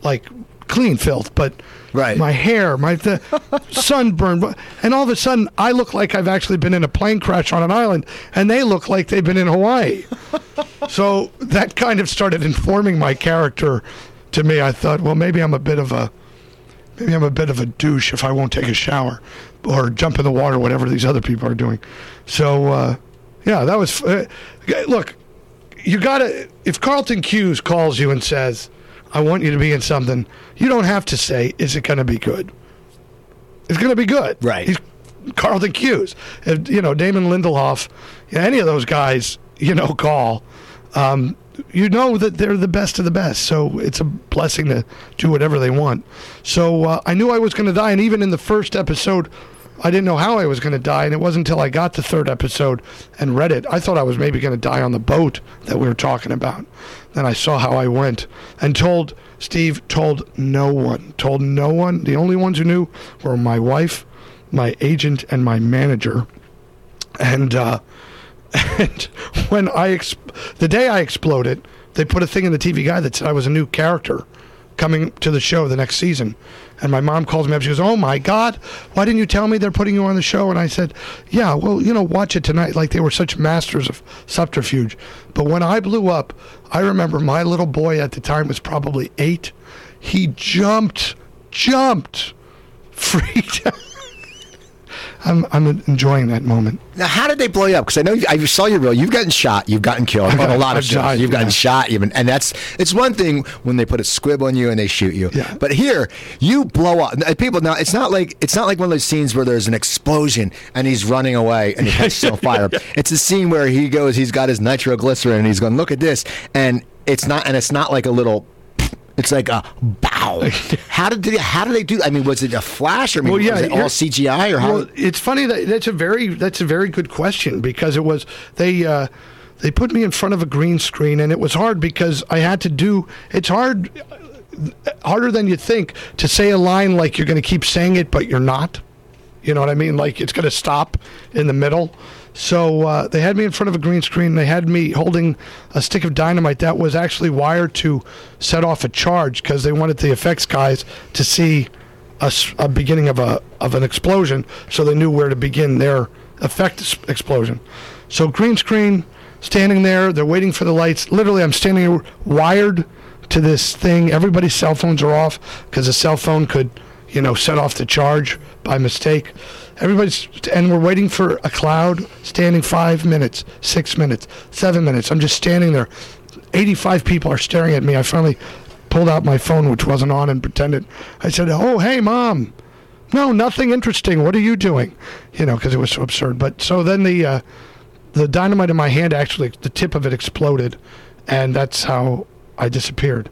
B: like clean filth, but
A: Right.
B: my hair, my the sunburn, and all of a sudden I look like I've actually been in a plane crash on an island, and they look like they've been in Hawaii. so that kind of started informing my character to me. I thought, well, maybe I'm a bit of a maybe I'm a bit of a douche if I won't take a shower or jump in the water, whatever these other people are doing. So, uh, yeah, that was. Uh, look, you gotta. If Carlton Cuse calls you and says, "I want you to be in something," you don't have to say, "Is it going to be good?" It's going to be good,
A: Right.
B: He's Carlton Cuse, If, you know Damon Lindelof, any of those guys. you know, call, um, you know that they're the best of the best. So it's a blessing to do whatever they want. So uh, I knew I was going to die, and even in the first episode, I didn't know how I was going to die, and it wasn't until I got the third episode and read it. I thought I was maybe going to die on the boat that we were talking about. Then I saw how I went and told Steve, told no one, told no one. The only ones who knew were my wife, my agent, and my manager. And uh, and when I exp- the day I exploded, they put a thing in the TV guide that said I was a new character coming to the show the next season. And my mom calls me up. She goes, "Oh my God, why didn't you tell me they're putting you on the show?" And I said, "Yeah, well, you know, watch it tonight." Like they were such masters of subterfuge. But when I blew up, I remember my little boy at the time was probably eight. He jumped, jumped, freaked out. I'm I'm enjoying that moment.
A: Now, how did they blow you up? Because I know you, I saw your reel. You've gotten shot. You've gotten killed on a lot of shows. You've gotten yeah. shot. Even and that's it's one thing when they put a squib on you and they shoot you.
B: Yeah.
A: But here, you blow up. People now. It's not like it's not like one of those scenes where there's an explosion and he's running away and he catches on fire. It's a scene where he goes. He's got his nitroglycerin and he's going, "Look at this," and it's not and it's not like a little it's like a bow. how did they, how did they do? I mean, was it a flash or I mean, well, yeah, was it all CGI or how? Well,
B: it's funny that that's a very that's a very good question because it was they. Uh, they put me in front of a green screen and it was hard because I had to do it's hard harder than you think to say a line like you're going to keep saying it but you're not you know what I mean like it's going to stop in the middle so uh, they had me in front of a green screen. They had me holding a stick of dynamite that was actually wired to set off a charge because they wanted the effects guys to see a, a, beginning of a of an explosion, so they knew where to begin their effect explosion. So green screen, standing there. They're waiting for the lights. Literally, I'm standing wired to this thing. Everybody's cell phones are off because a cell phone could, you know, set off the charge by mistake. Everybody's, and we're waiting for a cloud, standing five minutes, six minutes, seven minutes. I'm just standing there. 85 people are staring at me. I finally pulled out my phone, which wasn't on, and pretended. I said, Oh, hey, mom. No, nothing interesting. What are you doing? You know, because it was so absurd. But so then the, uh, the dynamite in my hand actually, the tip of it exploded, and that's how I disappeared.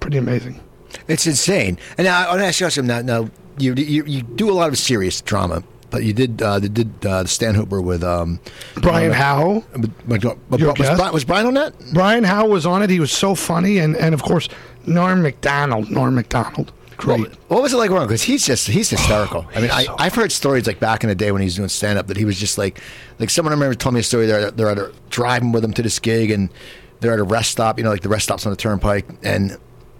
B: Pretty amazing.
A: It's insane. And now I want to ask you something. Now, now you, you you do a lot of serious drama. But you did uh, they did uh, Stan Hooper with um,
B: Brian uh, Howe.
A: Was, was, was, Brian on that?
B: Brian Howe was on it. He was so funny, and, and of course Norm Macdonald. Norm Macdonald. Great.
A: What, what was it like, Ron? Because he's just he's hysterical. I mean, I, so I've heard stories like back in the day when he was doing stand up that he was just like like someone I remember told me a story. They're they're at a, driving with him to this gig and they're at a rest stop. You know, like the rest stops on the turnpike and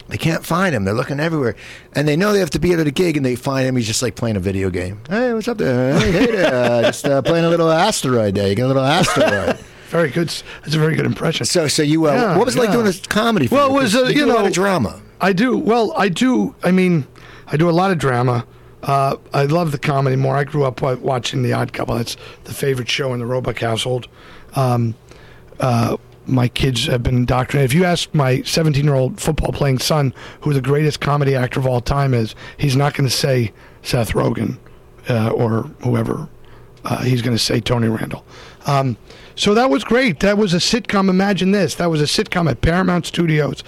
A: they can't find him. They're looking everywhere, and they know they have to be at a gig, and they find him. He's just like playing a video game. Hey, what's up there? Hey, hey there. Uh, just uh, playing a little asteroid day. You get a little asteroid.
B: very good. That's a very good impression.
A: So, so you, uh, yeah, what was it yeah. like doing this comedy?
B: well,
A: you?
B: it was uh, you,
A: you
B: know
A: drama.
B: I do. Well, I do. I mean, I do a lot of drama. Uh, I love the comedy more. I grew up watching The Odd Couple. That's the favorite show in the Roebuck household. Um, uh, my kids have been indoctrinated. If you ask my 17 year old football playing son who the greatest comedy actor of all time is, he's not going to say Seth Rogen uh, or whoever. Uh, he's going to say Tony Randall. Um, so that was great. That was a sitcom. Imagine this. That was a sitcom at Paramount Studios,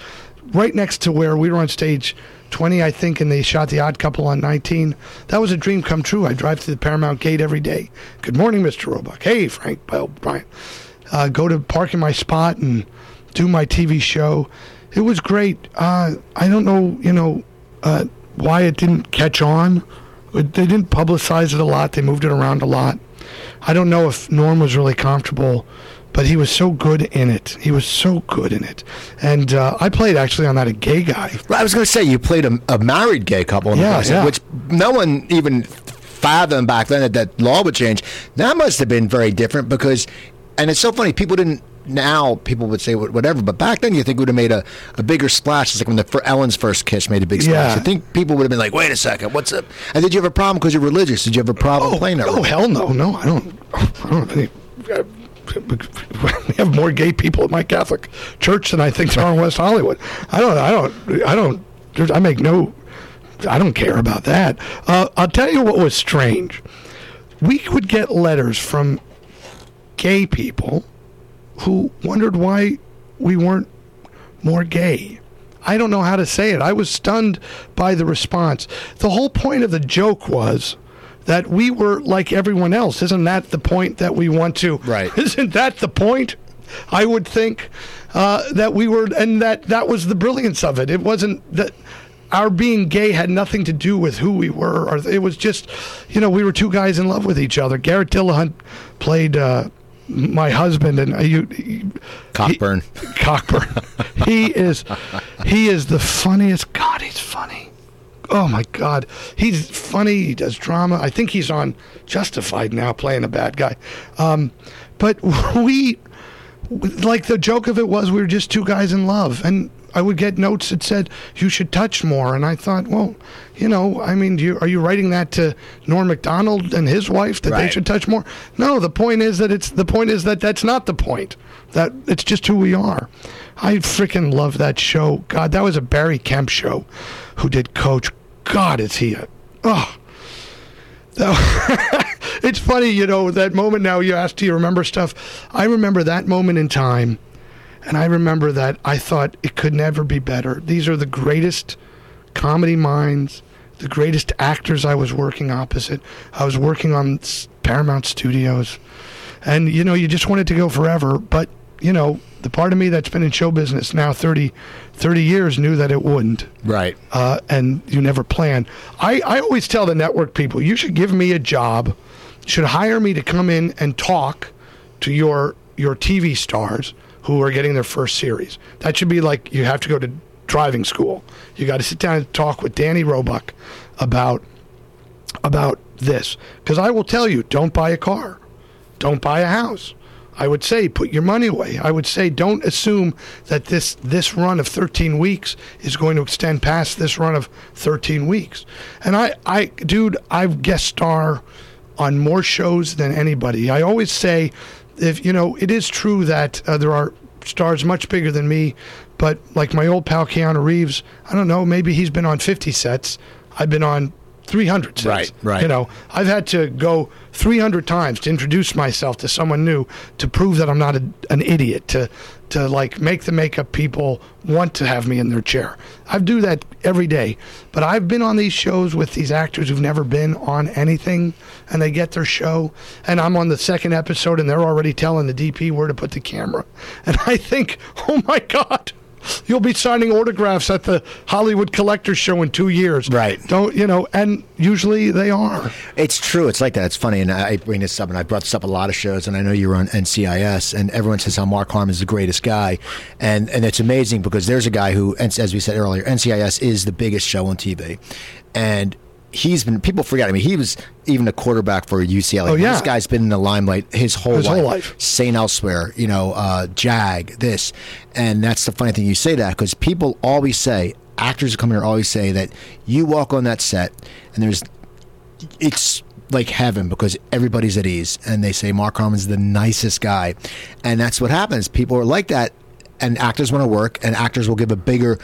B: right next to where we were on stage 20, I think, and they shot The Odd Couple on 19. That was a dream come true. I drive to the Paramount Gate every day. Good morning, Mr. Roebuck. Hey, Frank Bell, Brian uh, go to park in my spot and do my TV show. It was great. Uh, I don't know, you know, uh, why it didn't catch on. They didn't publicize it a lot. They moved it around a lot. I don't know if Norm was really comfortable, but he was so good in it. He was so good in it. And uh, I played actually on that a gay guy.
A: I was going to say you played a, a, married gay couple in
B: yeah,
A: the
B: yeah.
A: which no one even fathomed back then that that law would change. That must have been very different because and it's so funny. People didn't. Now people would say whatever, but back then you think would have made a, a bigger splash. It's like when the Ellen's first kiss made a big splash.
B: Yeah.
A: I think people would have been like, "Wait a second, what's up?" And did you have a problem because you're religious? Did you have a problem
B: oh,
A: playing that?
B: Oh hell no, no, I don't. I don't think. We have more gay people at my Catholic church than I think there are in West Hollywood. I don't. I don't. I don't. I make no. I don't care about that. Uh, I'll tell you what was strange. We would get letters from gay people who wondered why we weren't more gay. I don't know how to say it. I was stunned by the response. The whole point of the joke was that we were like everyone else. Isn't that the point that we want to?
A: Right.
B: Isn't that the point? I would think uh, that we were, and that that was the brilliance of it. It wasn't that our being gay had nothing to do with who we were, or it was just, you know, we were two guys in love with each other. Garrett Dillahunt played. Uh, my husband and uh, you,
A: Cockburn.
B: He, Cockburn. he is he is the funniest. God, he's funny. Oh my God, he's funny. He does drama. I think he's on Justified now, playing a bad guy. Um, but we, like the joke of it was, we were just two guys in love, and I would get notes that said you should touch more, and I thought, well, you know, I mean, you, are you writing that to Norm Macdonald and his wife that right. they should touch more? No, the point is that it's the point is that that's not the point. That it's just who we are. I freaking love that show. God, that was a Barry Kemp show. Who did Coach? God, is he a oh. it's funny, you know, that moment now you asked, do you remember stuff? I remember that moment in time and I remember that I thought it could never be better. These are the greatest comedy minds, the greatest actors I was working opposite. I was working on Paramount Studios. And, you know, you just wanted to go forever. But, you know, the part of me that's been in show business now 30, 30 years knew that it wouldn't.
A: Right.
B: Uh, and you never plan. I, I always tell the network people, you should give me a job, should hire me to come in and talk to your your TV stars who are getting their first series. That should be like you have to go to driving school. You got to sit down and talk with Danny Roebuck about about this because I will tell you, don't buy a car, don't buy a house. I would say put your money away. I would say don't assume that this this run of 13 weeks is going to extend past this run of 13 weeks. And I I dude, I've guest star on more shows than anybody. I always say if you know, it is true that uh, there are stars much bigger than me, but like my old pal Keanu Reeves, I don't know, maybe he's been on 50 sets. I've been on 300 sets.
A: Right, right.
B: You know, I've had to go 300 times to introduce myself to someone new to prove that I'm not a, an idiot, to to like make the makeup people want to have me in their chair. I do that every day. But I've been on these shows with these actors who've never been on anything and they get their show and I'm on the second episode and they're already telling the DP where to put the camera. And I think, "Oh my god, You'll be signing autographs at the Hollywood Collector Show in two years.
A: Right.
B: Don't, you know, and usually they are.
A: It's true. It's like that. It's funny. And I bring this up, and I brought this up a lot of shows, and I know you're on NCIS, and everyone says how Mark Harmon is the greatest guy. And, and it's amazing because there's a guy who, as we said earlier, NCIS is the biggest show on TV. And he's been people forget. I mean, he was even a quarterback for UCLA.
B: Oh yeah,
A: this guy's been in the limelight his whole
B: his
A: life.
B: whole life.
A: St. Elsewhere, you know, uh, Jag, this, and that's the funny thing. You say that because people always say actors come here always say that you walk on that set and there's it's like heaven because everybody's at ease and they say Mark Harmon's the nicest guy, and that's what happens. People are like that and actors want to work and actors will give a bigger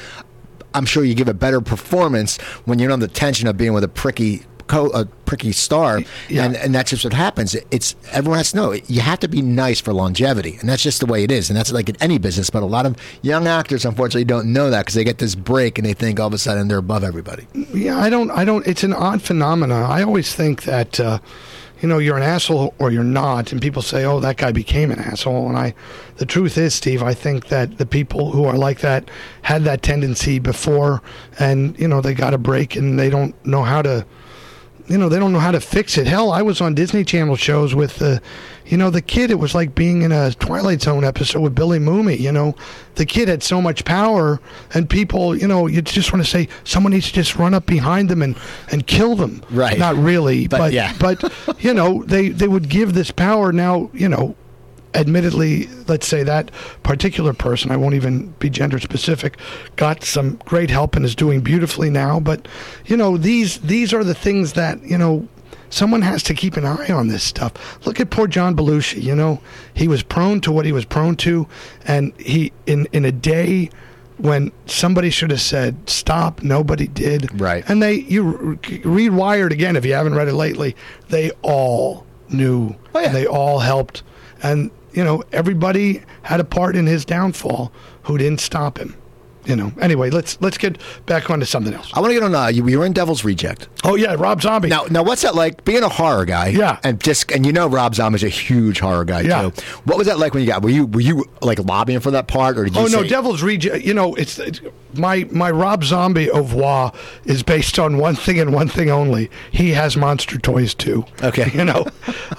A: I'm sure you give a better performance when you're under the tension of being with a pricky co- a pricky star, yeah. and and that's just what happens. It's everyone has to know you have to be nice for longevity, and that's just the way it is, and that's like in any business. But a lot of young actors, unfortunately, don't know that because they get this break and they think all of a sudden they're above everybody.
B: Yeah, I don't. I don't. It's an odd phenomenon. I always think that. Uh, you know, you're an asshole or you're not, and people say, "Oh, that guy became an asshole." And I, the truth is, Steve, I think that the people who are like that had that tendency before, and you know, they got a break and they don't know how to you know they don't know how to fix it. Hell, I was on Disney Channel shows with the, you know, the kid. It was like being in a Twilight Zone episode with Billy Mumy. You know, the kid had so much power, and people, you know, you just want to say someone needs to just run up behind them and and kill them.
A: Right.
B: Not really,
A: but
B: but,
A: yeah.
B: but you know, they they would give this power. Now, you know, admittedly, let's say that particular person, I won't even be gender specific, got some great help and is doing beautifully now. But you know, these these are the things that you know. Someone has to keep an eye on this stuff. Look at poor John Belushi. You know, he was prone to what he was prone to, and he in in a day when somebody should have said stop nobody did
A: right
B: and they you re- rewired again if you haven't read it lately they all knew
A: oh, yeah.
B: they all helped and you know, everybody had a part in his downfall who didn't stop him you know. Anyway, let's let's get back onto something else.
A: I want to get on. Uh, you, you were in Devil's Reject.
B: Oh yeah, Rob Zombie.
A: Now, now, what's that like? Being a horror guy.
B: Yeah.
A: And just and you know Rob Zombie's a huge horror guy
B: Yeah.
A: too. What was that like when you got? Were you were you like lobbying for that part, or did you?
B: Oh no, Devil's Reject. You know, it's, it's my my Rob Zombie au revoir is based on one thing and one thing only. He has monster toys too.
A: Okay.
B: you know,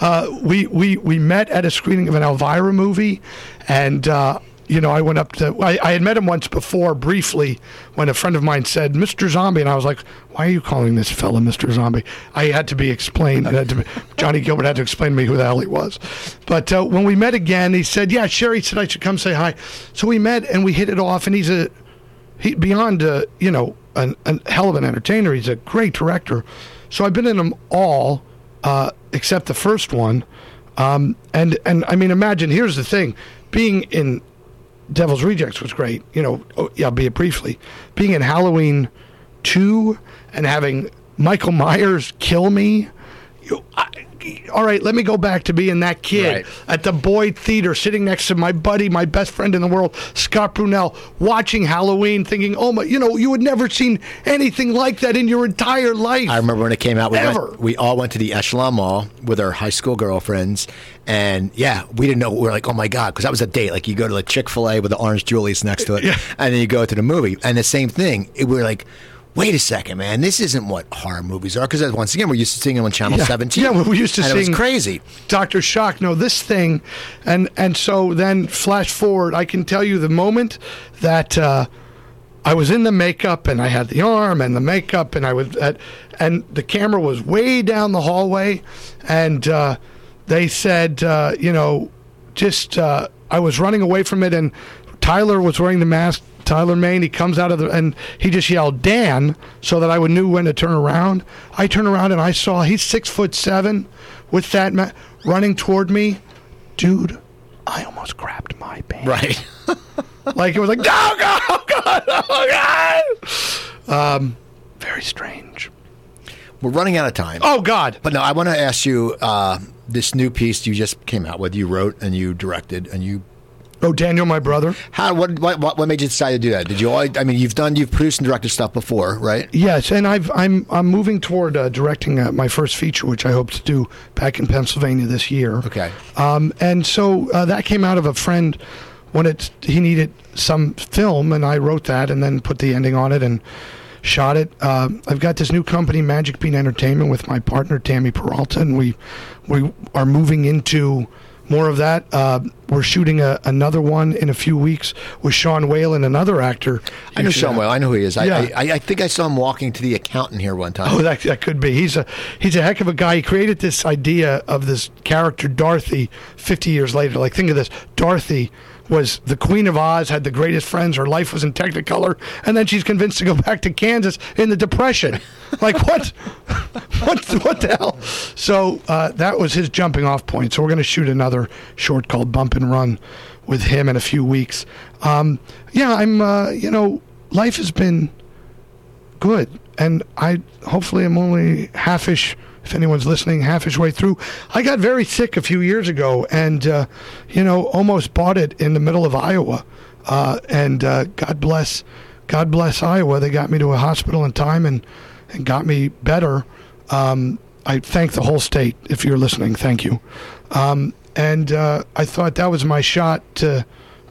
B: uh, we we we met at a screening of an Elvira movie, and. Uh, you know, I went up to. I, I had met him once before, briefly, when a friend of mine said, "Mr. Zombie," and I was like, "Why are you calling this fella Mr. Zombie?" I had to be explained. to be- Johnny Gilbert had to explain to me who the hell he was. But uh, when we met again, he said, "Yeah, Sherry said I should come say hi." So we met and we hit it off. And he's a he beyond uh, you know an, an hell of an entertainer. He's a great director. So I've been in them all uh, except the first one. Um, and and I mean, imagine. Here's the thing: being in Devil's Rejects was great. You know, oh, yeah, be it briefly. Being in Halloween two and having Michael Myers kill me. You, I, all right, let me go back to being that kid
A: Right.
B: at the Boyd Theater, sitting next to my buddy, my best friend in the world, Scott Brunel, watching Halloween, thinking, "Oh my, you know, you had never seen anything like that in your entire life."
A: I remember when it came out. We, went, we all went to the Echelon Mall with our high school girlfriends, and yeah, we didn't know. We were like, "Oh my god!" Because that was a date. Like you go to like Chick Fil A with the orange Julius next to it,
B: Yeah.
A: and then you go to the movie, and the same thing. It, we were like. Wait a second, man! This isn't what horror movies are. Because once again, we're used to seeing them on Channel
B: Yeah.
A: 17.
B: Yeah, we used to
A: and it was
B: seeing-
A: crazy.
B: Doctor Shock. No, this thing, and and so then flash forward. I can tell you the moment that uh, I was in the makeup and I had the arm and the makeup and I was at, and the camera was way down the hallway, and uh, they said, uh, you know, just uh, I was running away from it, and Tyler was wearing the mask. Tyler Mane, he comes out of the and he just yelled Dan so that I would knew when to turn around. I turn around and I saw he's six foot seven with that ma- running toward me, dude. I almost crapped my pants.
A: Right.
B: Like it was like, oh god, oh god, oh god. Um, very strange.
A: we're running out of time.
B: Oh god.
A: But no, I want to ask you uh, this new piece you just came out with. You wrote and you directed and you.
B: Oh, Daniel, my brother.
A: How? What? What? What made you decide to do that? Did you? Always, I mean, you've done, you've produced and directed stuff before, right?
B: Yes, and I've I'm I'm moving toward uh, directing uh, my first feature, which I hope to do back in Pennsylvania this year.
A: Okay.
B: Um, and so uh, that came out of a friend when it he needed some film, and I wrote that and then put the ending on it and shot it. Uh, I've got this new company, Magic Bean Entertainment, with my partner Tammy Peralta, and we we are moving into more of that. Uh, we're shooting a, another one in a few weeks with Sean Whalen, another actor.
A: I know Sean well. I know who he is. I,
B: Yeah.
A: I, I think I saw him walking to the accountant here one time.
B: Oh, that, that could be. He's a he's a heck of a guy. He created this idea of this character Dorothy 50 years later. Like think of this. Dorothy was the Queen of Oz, had the greatest friends. Her life was in Technicolor, and then she's convinced to go back to Kansas in the Depression. Like what? what? What the hell? So uh, that was his jumping off point. So we're going to shoot another short called Bump and Run with him in a few weeks. Um, yeah, I'm. Uh, you know, life has been good. And I hopefully I'm only halfish. If anyone's listening, halfish way through. I got very sick a few years ago, and uh, you know, almost bought it in the middle of Iowa. Uh, and uh, God bless, God bless Iowa. They got me to a hospital in time and and got me better. Um, I thank the whole state. If you're listening, thank you. Um, and uh, I thought that was my shot to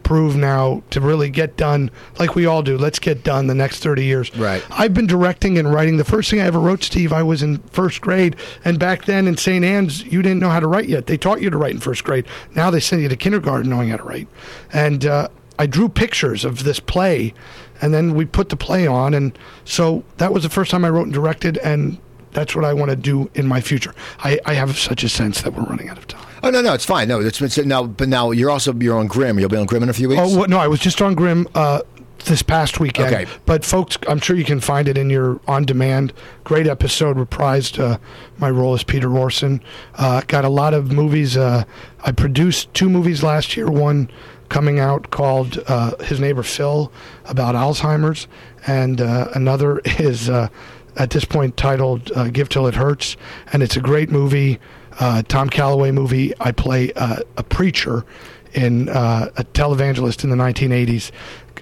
B: prove now to really get done like we all do. Let's get done the next 30 years.
A: Right.
B: I've been directing and writing. The first thing I ever wrote, Steve, I was in first grade. And back then in St. Anne's, you didn't know how to write yet. They taught you to write in first grade. Now they send you to kindergarten knowing how to write. And uh, I drew pictures of this play, and then we put the play on. And so that was the first time I wrote and directed. And that's what I want to do in my future. I, I have such a sense that we're running out of time.
A: Oh no, no, it's fine. No, it's, it's now. But now you're also you're on Grimm. You'll be on Grimm in a few weeks.
B: Oh what, no, I was just on Grimm uh, this past weekend.
A: Okay.
B: But folks, I'm sure you can find it in your on demand. Great episode, reprised uh, my role as Peter Orson. Uh, got a lot of movies. Uh, I produced two movies last year. One coming out called uh, His Neighbor Phil about Alzheimer's, and uh, another is uh, at this point titled uh, Give Till It Hurts, and it's a great movie. Uh, Tom Calloway movie. I play uh, a preacher in uh, a televangelist in the 1980s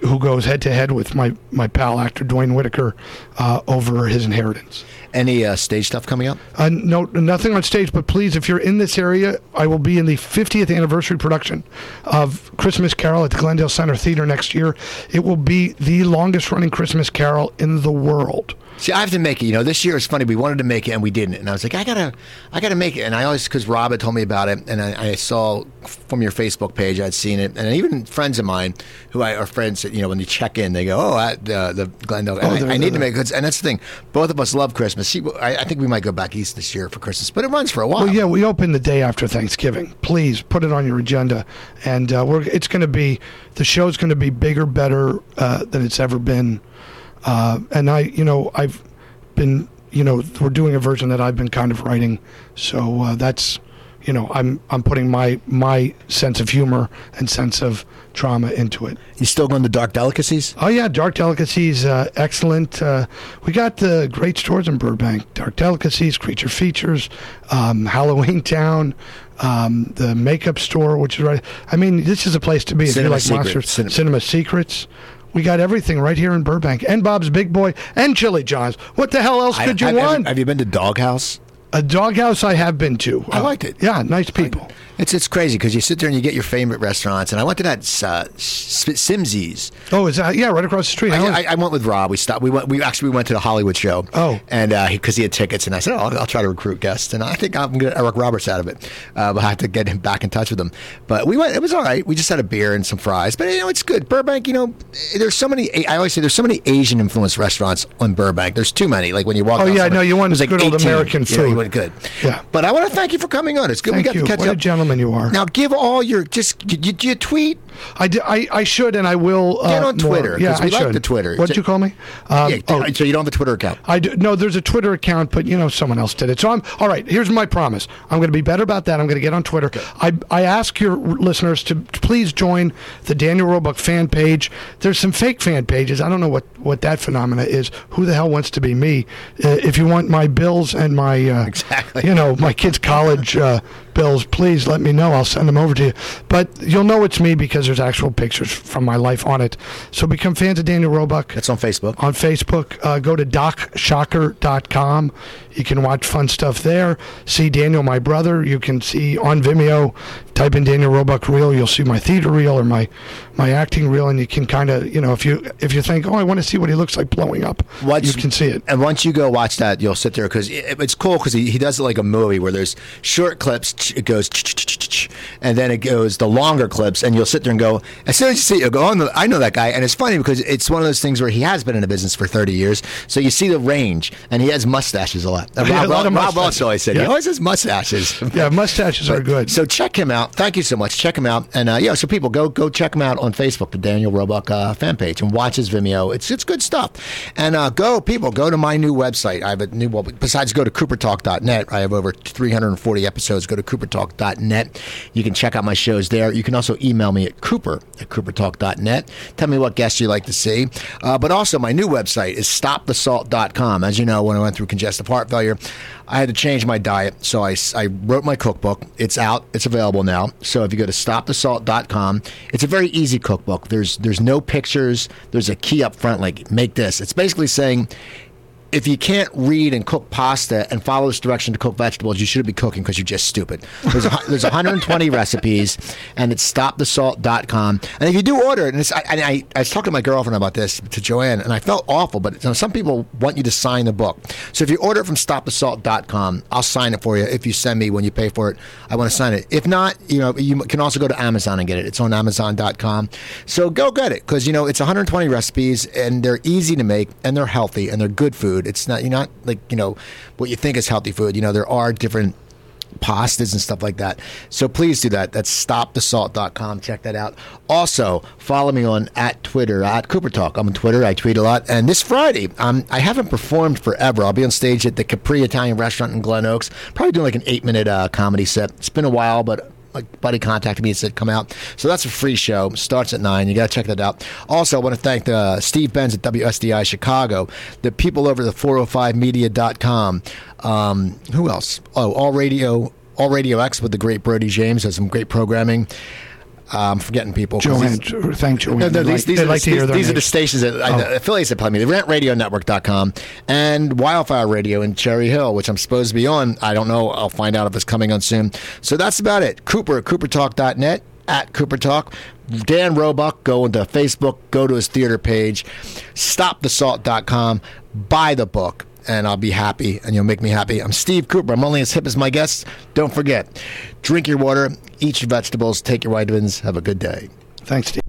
B: who goes head to head with my, my pal actor Duane Whitaker uh, over his inheritance.
A: Any uh, stage stuff coming up?
B: Uh, no, nothing on stage. But please, if you're in this area, I will be in the 50th anniversary production of Christmas Carol at the Glendale Center Theater next year. It will be the longest running Christmas Carol in the world.
A: See, I have to make it. You know, this year it's funny. We wanted to make it and we didn't. And I was like, I gotta, I gotta make it. And I always because Rob had told me about it, and I, I, saw from your Facebook page I'd seen it, and even friends of mine who I are friends. You know, when they check in, they go, "Oh, at uh, the Glendale." Oh, I, I, need to make it. And that's the thing. Both of us love Christmas. See, I, I, think we might go back east this year for Christmas, but it runs for a while.
B: Well, yeah, we open the day after Thanksgiving. Please put it on your agenda, and uh, we're. It's going to be the show's going to be bigger, better uh, than it's ever been. Uh, and I, you know, I've been, you know, we're doing a version that I've been kind of writing. So uh, that's, you know, I'm I'm putting my my sense of humor and sense of trauma into it.
A: You still going to Dark Delicacies?
B: Oh yeah, Dark Delicacies, uh, excellent. Uh, we got the great stores in Burbank: Dark Delicacies, Creature Features, um, Halloween Town. Um, the makeup store, which is right. I mean, this is a place to be
A: Cinema
B: if you like monsters.
A: Cinema.
B: Cinema Secrets. We got everything right here in Burbank, and Bob's Big Boy, and Chili John's. What the hell else could you
A: I,
B: want?
A: Have, have you been to Doghouse?
B: A doghouse I have been to.
A: I liked it.
B: Yeah, nice people.
A: It's it's crazy because you sit there and you get your favorite restaurants. And I went to that uh, Simzy's.
B: Oh, is that yeah, right across the street?
A: I, I, I, went with Rob. We stopped. We went. We actually we went to the Hollywood show.
B: Oh,
A: and because uh, he, he, had tickets, and I said, oh, I'll, I'll, try to recruit guests, and I think I'm going to get Eric Roberts out of it. Uh, but I have to get him back in touch with him. But we went. It was all right. We just had a beer and some fries. But you know, it's good. Burbank. You know, there's so many. I always say there's so many Asian influenced restaurants in Burbank. There's too many. Like when you walk.
B: Oh yeah, no, you want
A: like
B: good
A: 18.
B: old American food.
A: Yeah, you went good.
B: Yeah.
A: But I want to thank you for coming on. It's good
B: thank
A: we got
B: you.
A: to catch
B: what
A: up.
B: a gentleman you are.
A: Now give all your just. You, you tweet?
B: I, do, I, I should and I will uh,
A: get on Twitter.
B: More. Yeah, I
A: like
B: should.
A: the Twitter.
B: What'd you call me? Um,
A: yeah, oh, so you don't have a Twitter account?
B: I do, no. There's a Twitter account, but you know someone else did it. So I'm all right. Here's my promise. I'm going to be better about that. I'm going to get on Twitter. Okay. I I ask your listeners to, to please join the Daniel Roebuck fan page. There's some fake fan pages. I don't know what what that phenomena is. Who the hell wants to be me? Uh, if you want my bills and my uh,
A: exactly,
B: you know my kids' college uh, bills, please let me know. I'll send them over to you. But you'll know it's me because there's actual pictures from my life on it. So become fans of Daniel Roebuck.
A: That's on Facebook.
B: On Facebook, uh, go to docshocker.com. You can watch fun stuff there. See Daniel, my brother. You can see on Vimeo. Type in Daniel Roebuck reel. You'll see my theater reel or my my acting reel, and you can kind of you know if you if you think oh I want to see what he looks like blowing up,
A: once,
B: you can see it.
A: And once you go watch that, you'll sit there because it, it's cool because he, he does it like a movie where there's short clips. It goes and then it goes the longer clips, and you'll sit there and go as soon as you see it, you'll go oh I know that guy, and it's funny because it's one of those things where he has been in the business for 30 years, so you see the range, and he has mustaches a lot.
B: Uh, Rob,
A: yeah, a lot
B: Rob,
A: Rob also I said
B: yeah.
A: he always has mustaches.
B: Yeah, mustaches
A: but,
B: are good.
A: So check him out. Thank you so much. Check him out, and uh, yeah, so people go go check him out on Facebook, the Daniel Roebuck uh, fan page, and watch his Vimeo. It's it's good stuff. And uh, go people go to my new website. I have a new well, besides go to coopertalk.net. I have over 340 episodes. Go to coopertalk.net. You can check out my shows there. You can also email me at cooper at coopertalk.net. Tell me what guests you'd like to see. Uh, but also my new website is stopthesalt.com. As you know, when I went through congestive heart failure, I had to change my diet. So I, I wrote my cookbook. It's out. It's available now. So if you go to stopthesalt.com, it's a very easy cookbook. There's there's no pictures. There's a key up front like make this. It's basically saying if you can't read and cook pasta and follow this direction to cook vegetables, you shouldn't be cooking because you're just stupid. There's, a, there's 120 recipes, and it's stopthesalt.com. And if you do order it, and, I, and I, I was talking to my girlfriend about this, to Joanne, and I felt awful, but you know, some people want you to sign the book. So if you order it from stopthesalt.com, I'll sign it for you if you send me when you pay for it. I want to sign it. If not, you know, you can also go to Amazon and get it. It's on amazon.com. So go get it because, you know, it's 120 recipes, and they're easy to make, and they're healthy, and they're good food. It's not you're not like you know what you think is healthy food. You know there are different pastas and stuff like that. So please do that. That's stopthesalt.com. Check that out. Also, follow me on at Twitter, at Cooper Talk. I'm on Twitter. I tweet a lot. And this Friday, um, I haven't performed forever. I'll be on stage at the Capri Italian Restaurant in Glen Oaks. Probably doing like an eight minute uh, comedy set. It's been a while, but my buddy contacted me and said, come out. So that's a free show. Starts at 9. You got to check that out. Also, I want to thank uh, Steve Benz at WSDI Chicago, the people over the 405media.com. Um, who else? Oh, All Radio, All Radio X with the great Brody James has some great programming. I'm forgetting people.
B: Joanne,
A: these-
B: thank Joanne.
A: no, no,
B: They
A: these,
B: like-
A: these,
B: they
A: are,
B: like
A: the,
B: to hear
A: these, these are the stations that I, oh. the affiliates that play me. The RentRadioNetwork.com and Wildfire Radio in Cherry Hill, which I'm supposed to be on. I don't know. I'll find out if it's coming on soon. So that's about it. Cooper at CooperTalk.net at Cooper Talk. Dan Roebuck, go into Facebook, go to his theater page, stopthesalt.com, buy the book, and I'll be happy, and you'll make me happy. I'm Steve Cooper. I'm only as hip as my guests. Don't forget, drink your water, eat your vegetables, take your vitamins. Have a good day.
B: Thanks, Steve.